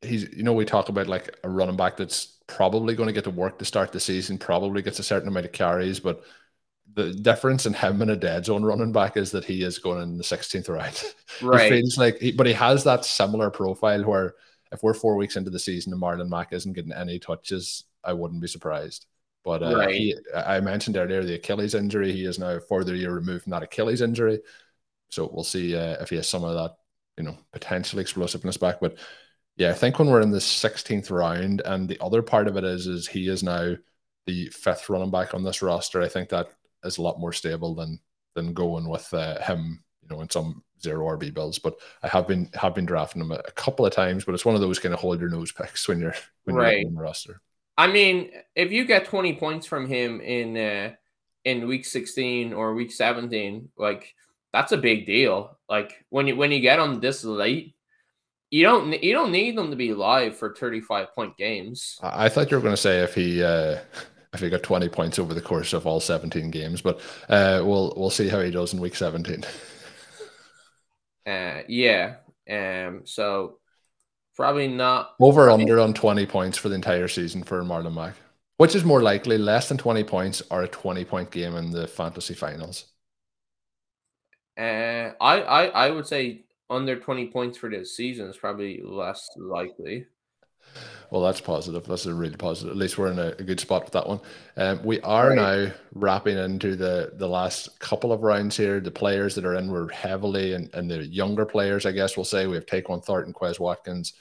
he's you know we talk about like a running back that's probably going to get to work to start the season, probably gets a certain amount of carries, but the difference in him and a dead zone running back is that he is going in the 16th round. (laughs) right? He feels like, he, but he has that similar profile where if we're four weeks into the season and Marlon Mack isn't getting any touches, I wouldn't be surprised. But uh, Right. he, I mentioned earlier the Achilles injury. He is now a further year removed from that Achilles injury. So we'll see uh, if he has some of that, you know, potential explosiveness back. But yeah, I think when we're in the 16th round, and the other part of it is, is he is now the fifth running back on this roster. I think that is a lot more stable than than going with uh, him, you know, in some zero RB builds. But I have been have been drafting him a, a couple of times, but it's one of those kind of hold your nose picks when you're when Right. you're on the roster. I mean, if you get 20 points from him in uh, in week 16 or week 17, like that's a big deal. Like when you when you get them this late, you don't you don't need them to be live for 35 point games. I I thought you were going to say if he uh, if he got 20 points over the course of all 17 games, but uh, we'll we'll see how he does in week 17. (laughs) Uh, yeah. Um. So probably not. Over under on 20 points for the entire season for Marlon Mack. Which is more likely, less than 20 points or a 20 point game in the fantasy finals? Uh, I I I would say under 20 points for this season is probably less likely. Well, that's positive. That's a really positive. At least we're in a, a good spot with that one. Um, we are Right. now wrapping into the the last couple of rounds here. The players that are in were heavily, and, and the younger players, I guess we'll say, we have Tyquan Thornton, Quez Watkins,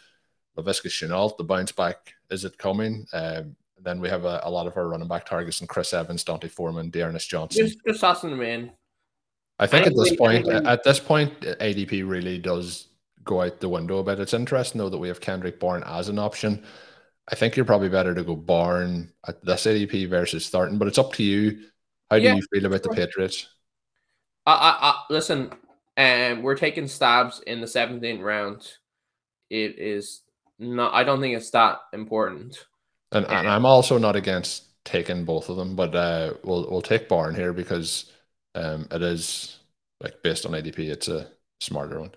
Laviska Shenault. The bounce back, is it coming? Um, then we have a, a lot of our running back targets and Chris Evans, D'Onta Foreman, D'Ernest Johnson. Just just tossing them in. I think at this Anybody- point, anybody- at this point, ADP really does go out the window a bit. It's interesting though that we have Kendrick Bourne as an option. I think you're probably better to go Bourne at this ADP versus Thornton, but it's up to you. How do Yeah, you feel about the. Patriots? I, I, I listen. Um, we're taking stabs in the 17th round. It is not. I don't think it's that important. And, and I'm also not against taking both of them, but uh, we'll we'll take Bourne here because um, it is like based on ADP, it's a smarter one.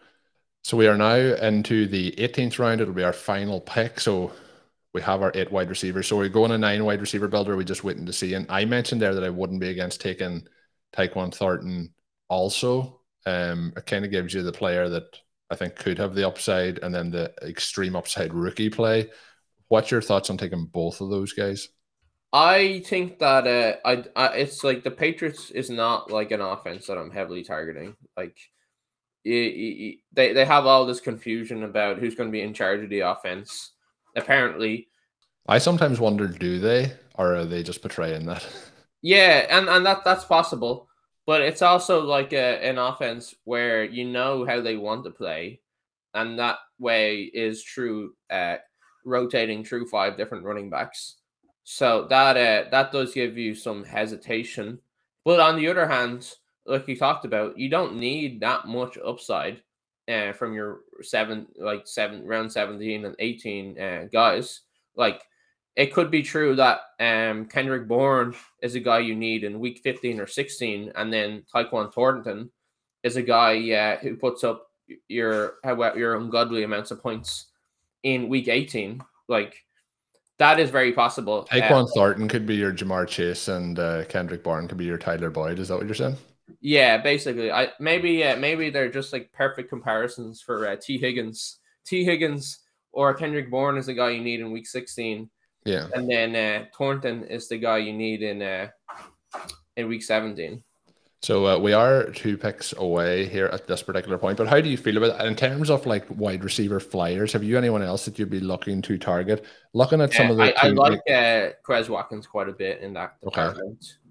So we are now into the 18th round. It'll be our final pick. So we have our eight wide receivers. So we go on a nine wide receiver builder. We're just waiting to see. And I mentioned there that I wouldn't be against taking Tyquan Thornton also. Um, it kind of gives you the player that I think could have the upside and then the extreme upside rookie play. What's your thoughts on taking both of those guys? I think that uh, I, I it's like the Patriots is not like an offense that I'm heavily targeting. Like they they have all this confusion about who's going to be in charge of the offense. Apparently, I sometimes wonder, do they, or are they just portraying that? (laughs) Yeah, and and that that's possible, but it's also like a, an offense where you know how they want to play, and that way is true. Uh, rotating through five different running backs, so that uh, that does give you some hesitation. But on the other hand, like you talked about, you don't need that much upside uh, from your seven, like seven, round 17 and 18 uh, guys. Like it could be true that um, Kendrick Bourne is a guy you need in week 15 or 16, and then Tyquan Thornton is a guy uh, who puts up your your ungodly amounts of points in week 18. Like that is very possible. Uh, Thornton could be your Ja'Marr Chase, and uh, Kendrick Bourne could be your Tyler Boyd. Is that what you're saying? Yeah, basically. I maybe uh, maybe they're just like perfect comparisons for uh, Tee Higgins. Tee Higgins or Kendrick Bourne is the guy you need in week 16. Yeah. And then uh, Thornton is the guy you need in uh, in week 17. So uh, we are two picks away here at this particular point. But how do you feel about it in terms of like wide receiver flyers? Have you anyone else that you'd be looking to target? Looking at some of the, I, I like uh, Quez Watkins quite a bit in that department. Okay.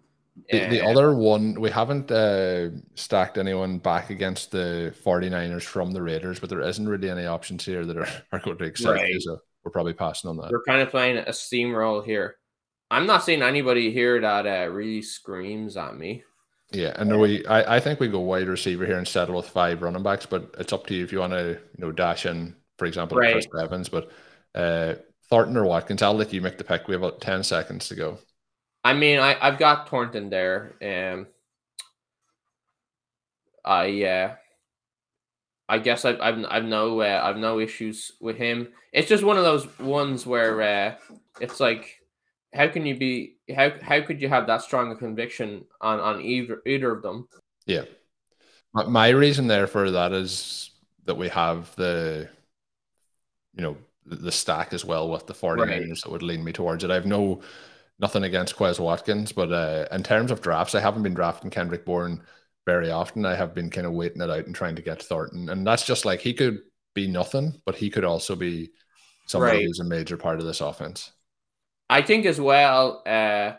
The, the other one, we haven't uh, stacked anyone back against the 49ers from the Raiders, but there isn't really any options here that are, (laughs) are going to excite right. you. So we're probably passing on that. We're kind of playing a steamroll here. I'm not seeing anybody here that uh, really screams at me. Yeah, and we I, I think we go wide receiver here and settle with five running backs, but it's up to you if you want to you know dash in, for example, right. Chris Evans. But uh, Thornton or Watkins, I'll let you make the pick. We have about ten seconds to go. I mean, I I've got Thornton there. and I uh, I guess I've I've I've no uh, I've no issues with him. It's just one of those ones where uh, it's like, how can you be how how could you have that strong a conviction on on either either of them? Yeah, my, my reason there for that is that we have the, you know, the stack as well with the 49ers right. that would lean me towards it. I have no nothing against Quez Watkins, but uh, in terms of drafts, I haven't been drafting Kendrick Bourne very often. I have been kind of waiting it out and trying to get Thornton, and that's just like he could be nothing, but he could also be somebody right. who's a major part of this offense. I think as well. Uh,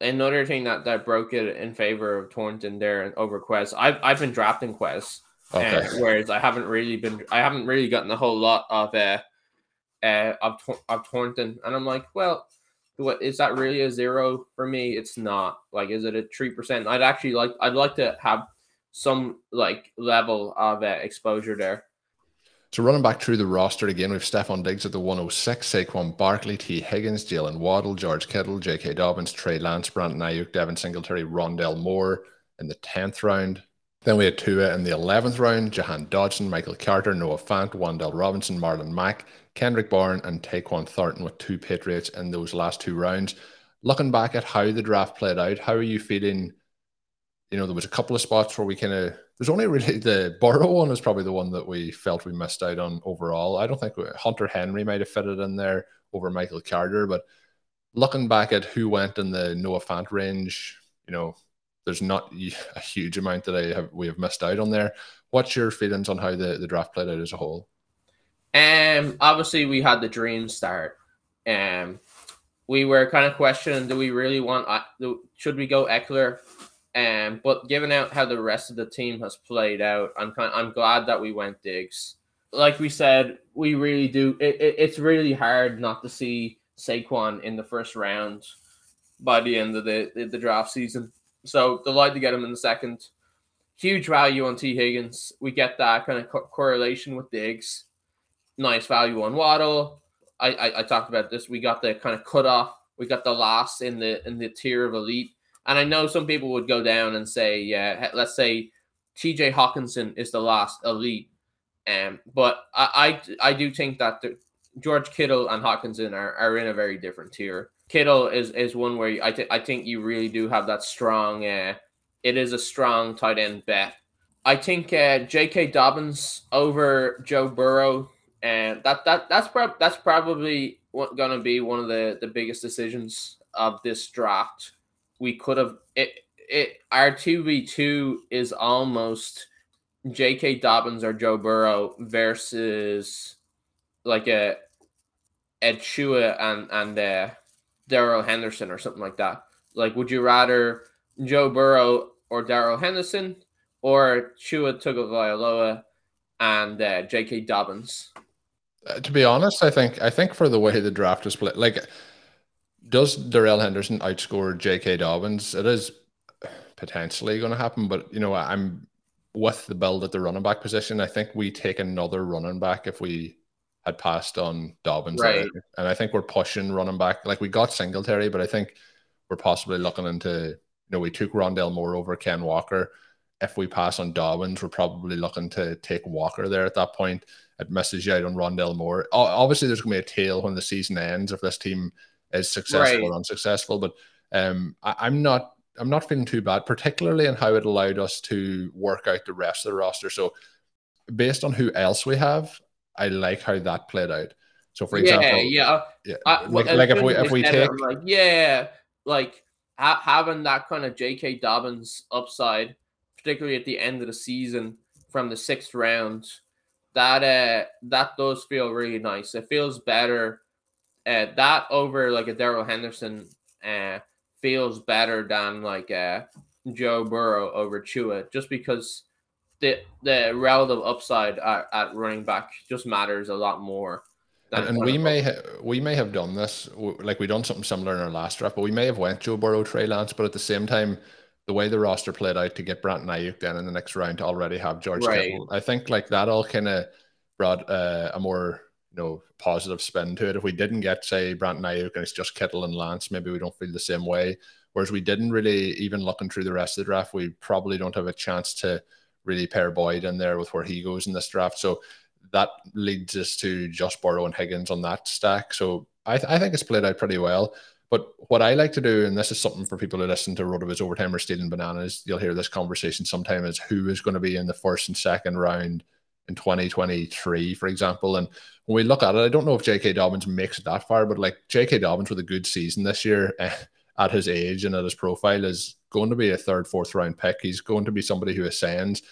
another thing that, that broke it in favor of Thornton there and over Quez. I've I've been drafting Quez, okay. uh, whereas I haven't really been. I haven't really gotten a whole lot of uh, uh of of Thornton, and I'm like, well, what is that really a zero for me? It's not. Like, is it a three percent? I'd actually like. I'd like to have some like level of uh, exposure there. So running back through the roster again, we've Stefon Diggs at the 106, Saquon Barkley, Tee Higgins, Jaylen Waddle, George Kittle, J.K. Dobbins, Trey Lance, Brandon Aiyuk, Devin Singletary, Rondale Moore in the 10th round. Then we had Tua in the 11th round, Jahan Dotson, Michael Carter, Noah Fant, Wan'Dale Robinson, Marlon Mack, Kendrick Bourne, and Tyquan Thornton with two Patriots in those last two rounds. Looking back at how the draft played out, how are you feeling? You know, there was a couple of spots where we kind of there's only really the Burrow one is probably the one that we felt we missed out on overall. I don't think Hunter Henry might have fitted in there over Michael Carter, but looking back at who went in the Noah Fant range, you know, there's not (laughs) a huge amount that I have we have missed out on there. What's your feelings on how the, the draft played out as a whole? Um, obviously we had the dream start. And we were kind of questioning: Do we really want? Uh, should we go Ekeler? And but given out how the rest of the team has played out, I'm kind. Of, I'm glad that we went Diggs. Like we said, we really do. It, it, it's really hard not to see Saquon in the first round by the end of the, the, the draft season. So delighted to get him in the second. Huge value on Tee Higgins. We get that kind of co- correlation with Diggs nice value on Waddle. I, I, I talked about this. We got the kind of cut off. We got the last in the in the tier of elite. And I know some people would go down and say, yeah, let's say TJ Hockenson is the last elite. Um, but I, I, I do think that the, George Kittle and Hockenson are, are in a very different tier. Kittle is is one where I, th- I think you really do have that strong. Uh, it is a strong tight end bet. I think uh, J.K. Dobbins over Joe Burrow, and that that that's prob- that's probably going to be one of the the biggest decisions of this draft. We could have it. It our two v two is almost J.K. Dobbins or Joe Burrow versus like a Ed Shua and and uh, Darrell Henderson or something like that. Like, would you rather Joe Burrow or Darrell Henderson or Tua Tagovailoa and uh, J.K. Dobbins? Uh, to be honest, I think I think for the way the draft is split, like does Darrell Henderson outscore J.K. Dobbins? It is potentially going to happen, but you know I'm with the build at the running back position. I think we take another running back if we had passed on Dobbins. Right. And I think we're pushing running back. Like we got Singletary, but I think we're possibly looking into, you know, we took Rondale Moore over Ken Walker. If we pass on Dobbins, we're probably looking to take Walker there at that point. It misses you out on Rondale Moore. Obviously, there's going to be a tail when the season ends if this team is successful right. or unsuccessful. But um, I, I'm not I'm not feeling too bad, particularly in how it allowed us to work out the rest of the roster. So based on who else we have, I like how that played out. So, for yeah, example, yeah, yeah, uh, like, like if we if we take like yeah, like ha- having that kind of J.K. Dobbins upside, particularly at the end of the season from the sixth round, that uh that does feel really nice. It feels better. Uh, that over like a Darrell Henderson uh feels better than like uh Joe Burrow over Tua, just because the the relative upside at, at running back just matters a lot more. And, and we may ha- we may have done this like we done something similar in our last draft, but we may have went Joe Burrow, Trey Lance, but at the same time, the way the roster played out to get Brandon Aiyuk then in the next round to already have George right. Kittle, I think like that all kind of brought uh, a more you know positive spin to it. If we didn't get say Brandon Aiyuk and it's just Kittle and Lance, maybe we don't feel the same way. Whereas we didn't really even looking through the rest of the draft, we probably don't have a chance to really pair Boyd in there with where he goes in this draft. So that leads us to just Burrow and Higgins on that stack. So I, th- I think it's played out pretty well. But what I like to do, and this is something for people who listen to RotoViz Overtime or Stealing Bananas, you'll hear this conversation sometime is who is going to be in the first and second round in 2023, for example. And when we look at it, I don't know if J.K. Dobbins makes it that far, but like J.K. Dobbins with a good season this year (laughs) at his age and at his profile is going to be a third, fourth round pick. He's going to be somebody who ascends.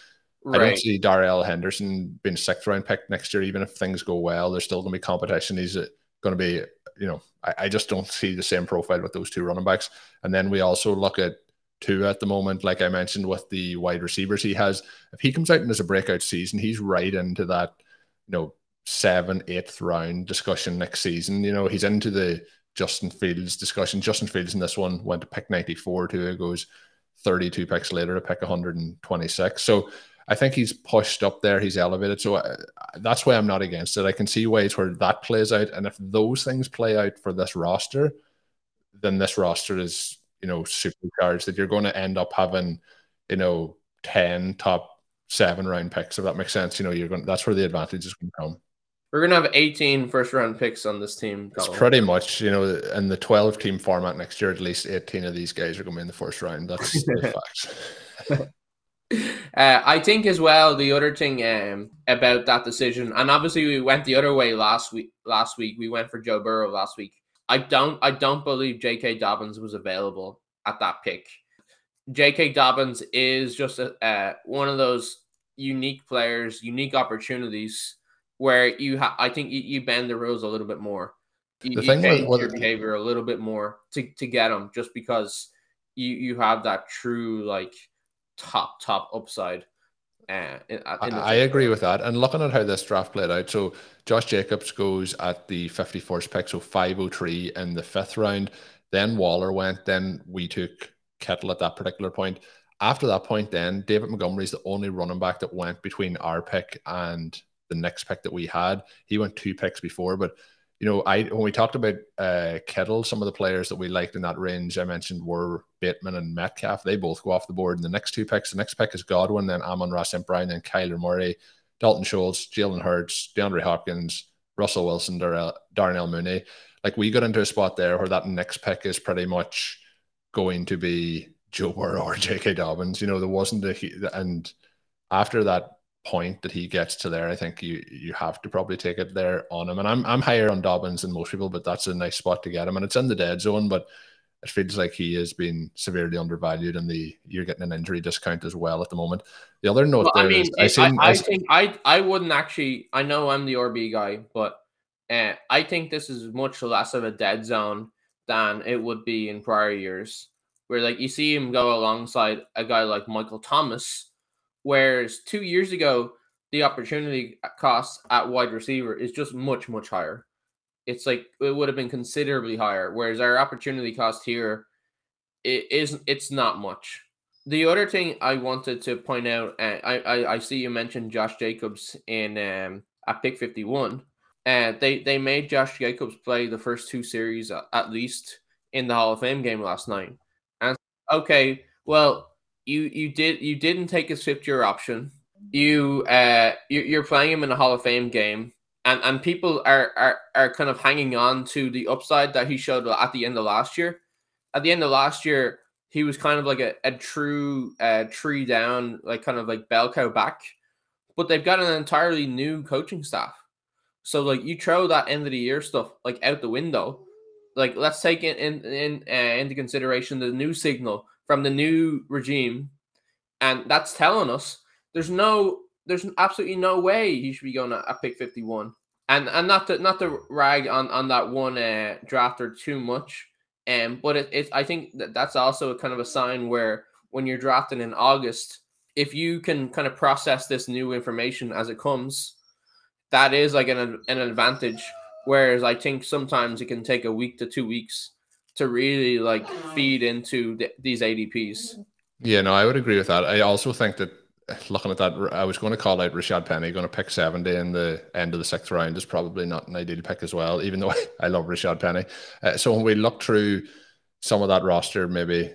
Right. I don't see Darrell Henderson being a sixth round pick next year, even if things go well. There's still going to be competition. He's uh, going to be, you know, I, I just don't see the same profile with those two running backs. And then we also look at Tua at the moment, like I mentioned with the wide receivers he has. If he comes out and has a breakout season, he's right into that, you know, seven, eighth round discussion next season. You know, he's into the Justin Fields discussion. Justin Fields in this one went to pick 94, Tua goes 32 picks later to pick 126. So I think he's pushed up there. He's elevated. So uh, that's why I'm not against it. I can see ways where that plays out. And if those things play out for this roster, then this roster is, you know, supercharged that you're going to end up having, you know, 10 top seven round picks, if that makes sense. You know, you're going that's where the advantage is going to come. We're gonna have 18 first round picks on this team. Colm. It's pretty much, you know, in the 12 team format next year, at least 18 of these guys are going to be in the first round. That's (laughs) the fact. (laughs) Uh, I think as well the other thing um, about that decision, and obviously we went the other way last week. Last week we went for Joe Burrow. Last week, I don't, I don't believe J.K. Dobbins was available at that pick. J.K. Dobbins is just a, uh, one of those unique players, unique opportunities where you, ha- I think you, you, bend the rules a little bit more. You, the thing you with, your behavior a little bit more to to get them, just because you you have that true like top top upside. Uh, in, in I, I agree with that. And looking at how this draft played out, so Josh Jacobs goes at the 51st pick, so 503 in the fifth round. Then Waller went. Then we took Kittle at that particular point. After that point, then David Montgomery is the only running back that went between our pick and the next pick that we had. He went two picks before, but you know, I when we talked about uh, Kittle, some of the players that we liked in that range I mentioned were Bateman and Metcalf. They both go off the board in the next two picks. The next pick is Godwin, then Amon-Ra St. Brown, then Kyler Murray, Dalton Schultz, Jalen Hurts, DeAndre Hopkins, Russell Wilson, Darnell, Darnell Mooney. Like we got into a spot there where that next pick is pretty much going to be Joe Burrow or (laughs) J.K. Dobbins. You know, there wasn't a and after that point that he gets to there, I think you you have to probably take it there on him. And I'm I'm higher on Dobbins than most people, but that's a nice spot to get him. And it's in the dead zone, but it feels like he is being severely undervalued and the you're getting an injury discount as well at the moment. The other note well, I mean, is, I, I, I, think I I wouldn't actually I know I'm the RB guy, but uh, I think this is much less of a dead zone than it would be in prior years, where like you see him go alongside a guy like Michael Thomas, whereas two years ago the opportunity cost at wide receiver is just much much higher. It's like it would have been considerably higher, whereas our opportunity cost here it isn't. it's not much. The other thing I wanted to point out, uh, I, I I see you mentioned Josh Jacobs in um, at pick fifty one. Uh, they they made Josh Jacobs play the first two series at, at least in the Hall of Fame game last night. And okay, well, you you did you didn't take his fifth year option. You uh you, are playing him in a Hall of Fame game, and and people are are are kind of hanging on to the upside that he showed at the end of last year. At the end of last year, he was kind of like a, a true uh, tree down, like kind of like bell cow back. But they've got an entirely new coaching staff so like you throw that end of the year stuff like out the window. Like let's take it in, in uh, into consideration the new signal from the new regime, and that's telling us there's no there's absolutely no way he should be going at, at pick fifty one. And and not to not to rag on on that one uh, drafter too much, um, but it, it I think that that's also a kind of a sign where when you're drafting in August, if you can kind of process this new information as it comes that is like an an advantage. Whereas I think sometimes it can take a week to two weeks to really like feed into the, these ADPs. Yeah, no, I would agree with that. I also think that looking at that, I was going to call out Rashaad Penny, going to pick 70 in the end of the sixth round is probably not an ideal pick as well, even though (laughs) I love Rashaad Penny. Uh, so when we look through some of that roster, maybe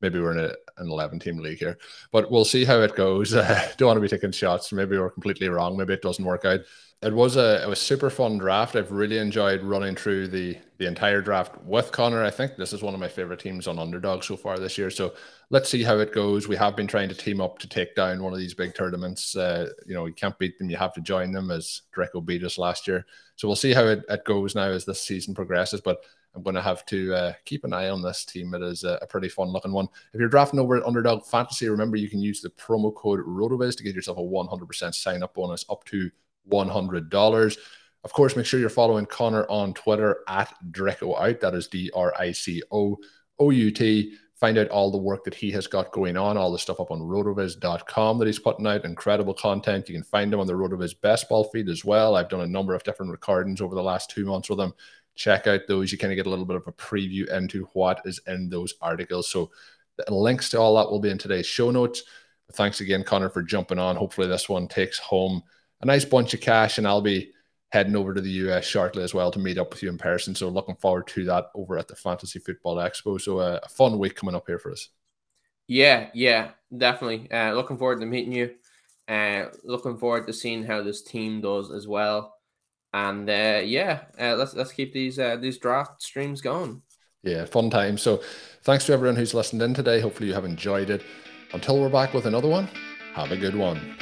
maybe we're in a, an 11 team league here, but we'll see how it goes. (laughs) Uh, don't want to be taking shots. Maybe we're completely wrong. Maybe it doesn't work out it was a it was super fun draft. I've really enjoyed running through the the entire draft with Conor. I think this is one of my favorite teams on underdog so far this year. So let's see how it goes. We have been trying to team up to take down one of these big tournaments. Uh, you know, you can't beat them; you have to join them. As Drico beat us last year, so we'll see how it, it goes now as this season progresses. But I'm going to have to uh, keep an eye on this team. It is a, a, pretty fun looking one. If you're drafting over at Underdog Fantasy, remember you can use the promo code RotoViz to get yourself a 100% sign up bonus up to $100. Of course, make sure you're following Conor on Twitter at Drico Out. That is D R I C O O U T. Find out all the work that he has got going on, all the stuff up on rotoviz.com that he's putting out. Incredible content. You can find him on the RotoViz Best Ball feed as well. I've done a number of different recordings over the last two months with him. Check out those. You kind of get a little bit of a preview into what is in those articles. So, the links to all that will be in today's show notes. Thanks again, Conor, for jumping on. Hopefully, this one takes home a nice bunch of cash, and I'll be heading over to the US shortly as well to meet up with you in person. So looking forward to that over at the Fantasy Football Expo. So uh, a fun week coming up here for us. Yeah, yeah, definitely. Uh, looking forward to meeting you. Uh, looking forward to seeing how this team does as well. And uh, yeah, uh, let's let's keep these uh, these draft streams going. Yeah, fun time. So thanks to everyone who's listened in today. Hopefully you have enjoyed it. Until we're back with another one, have a good one.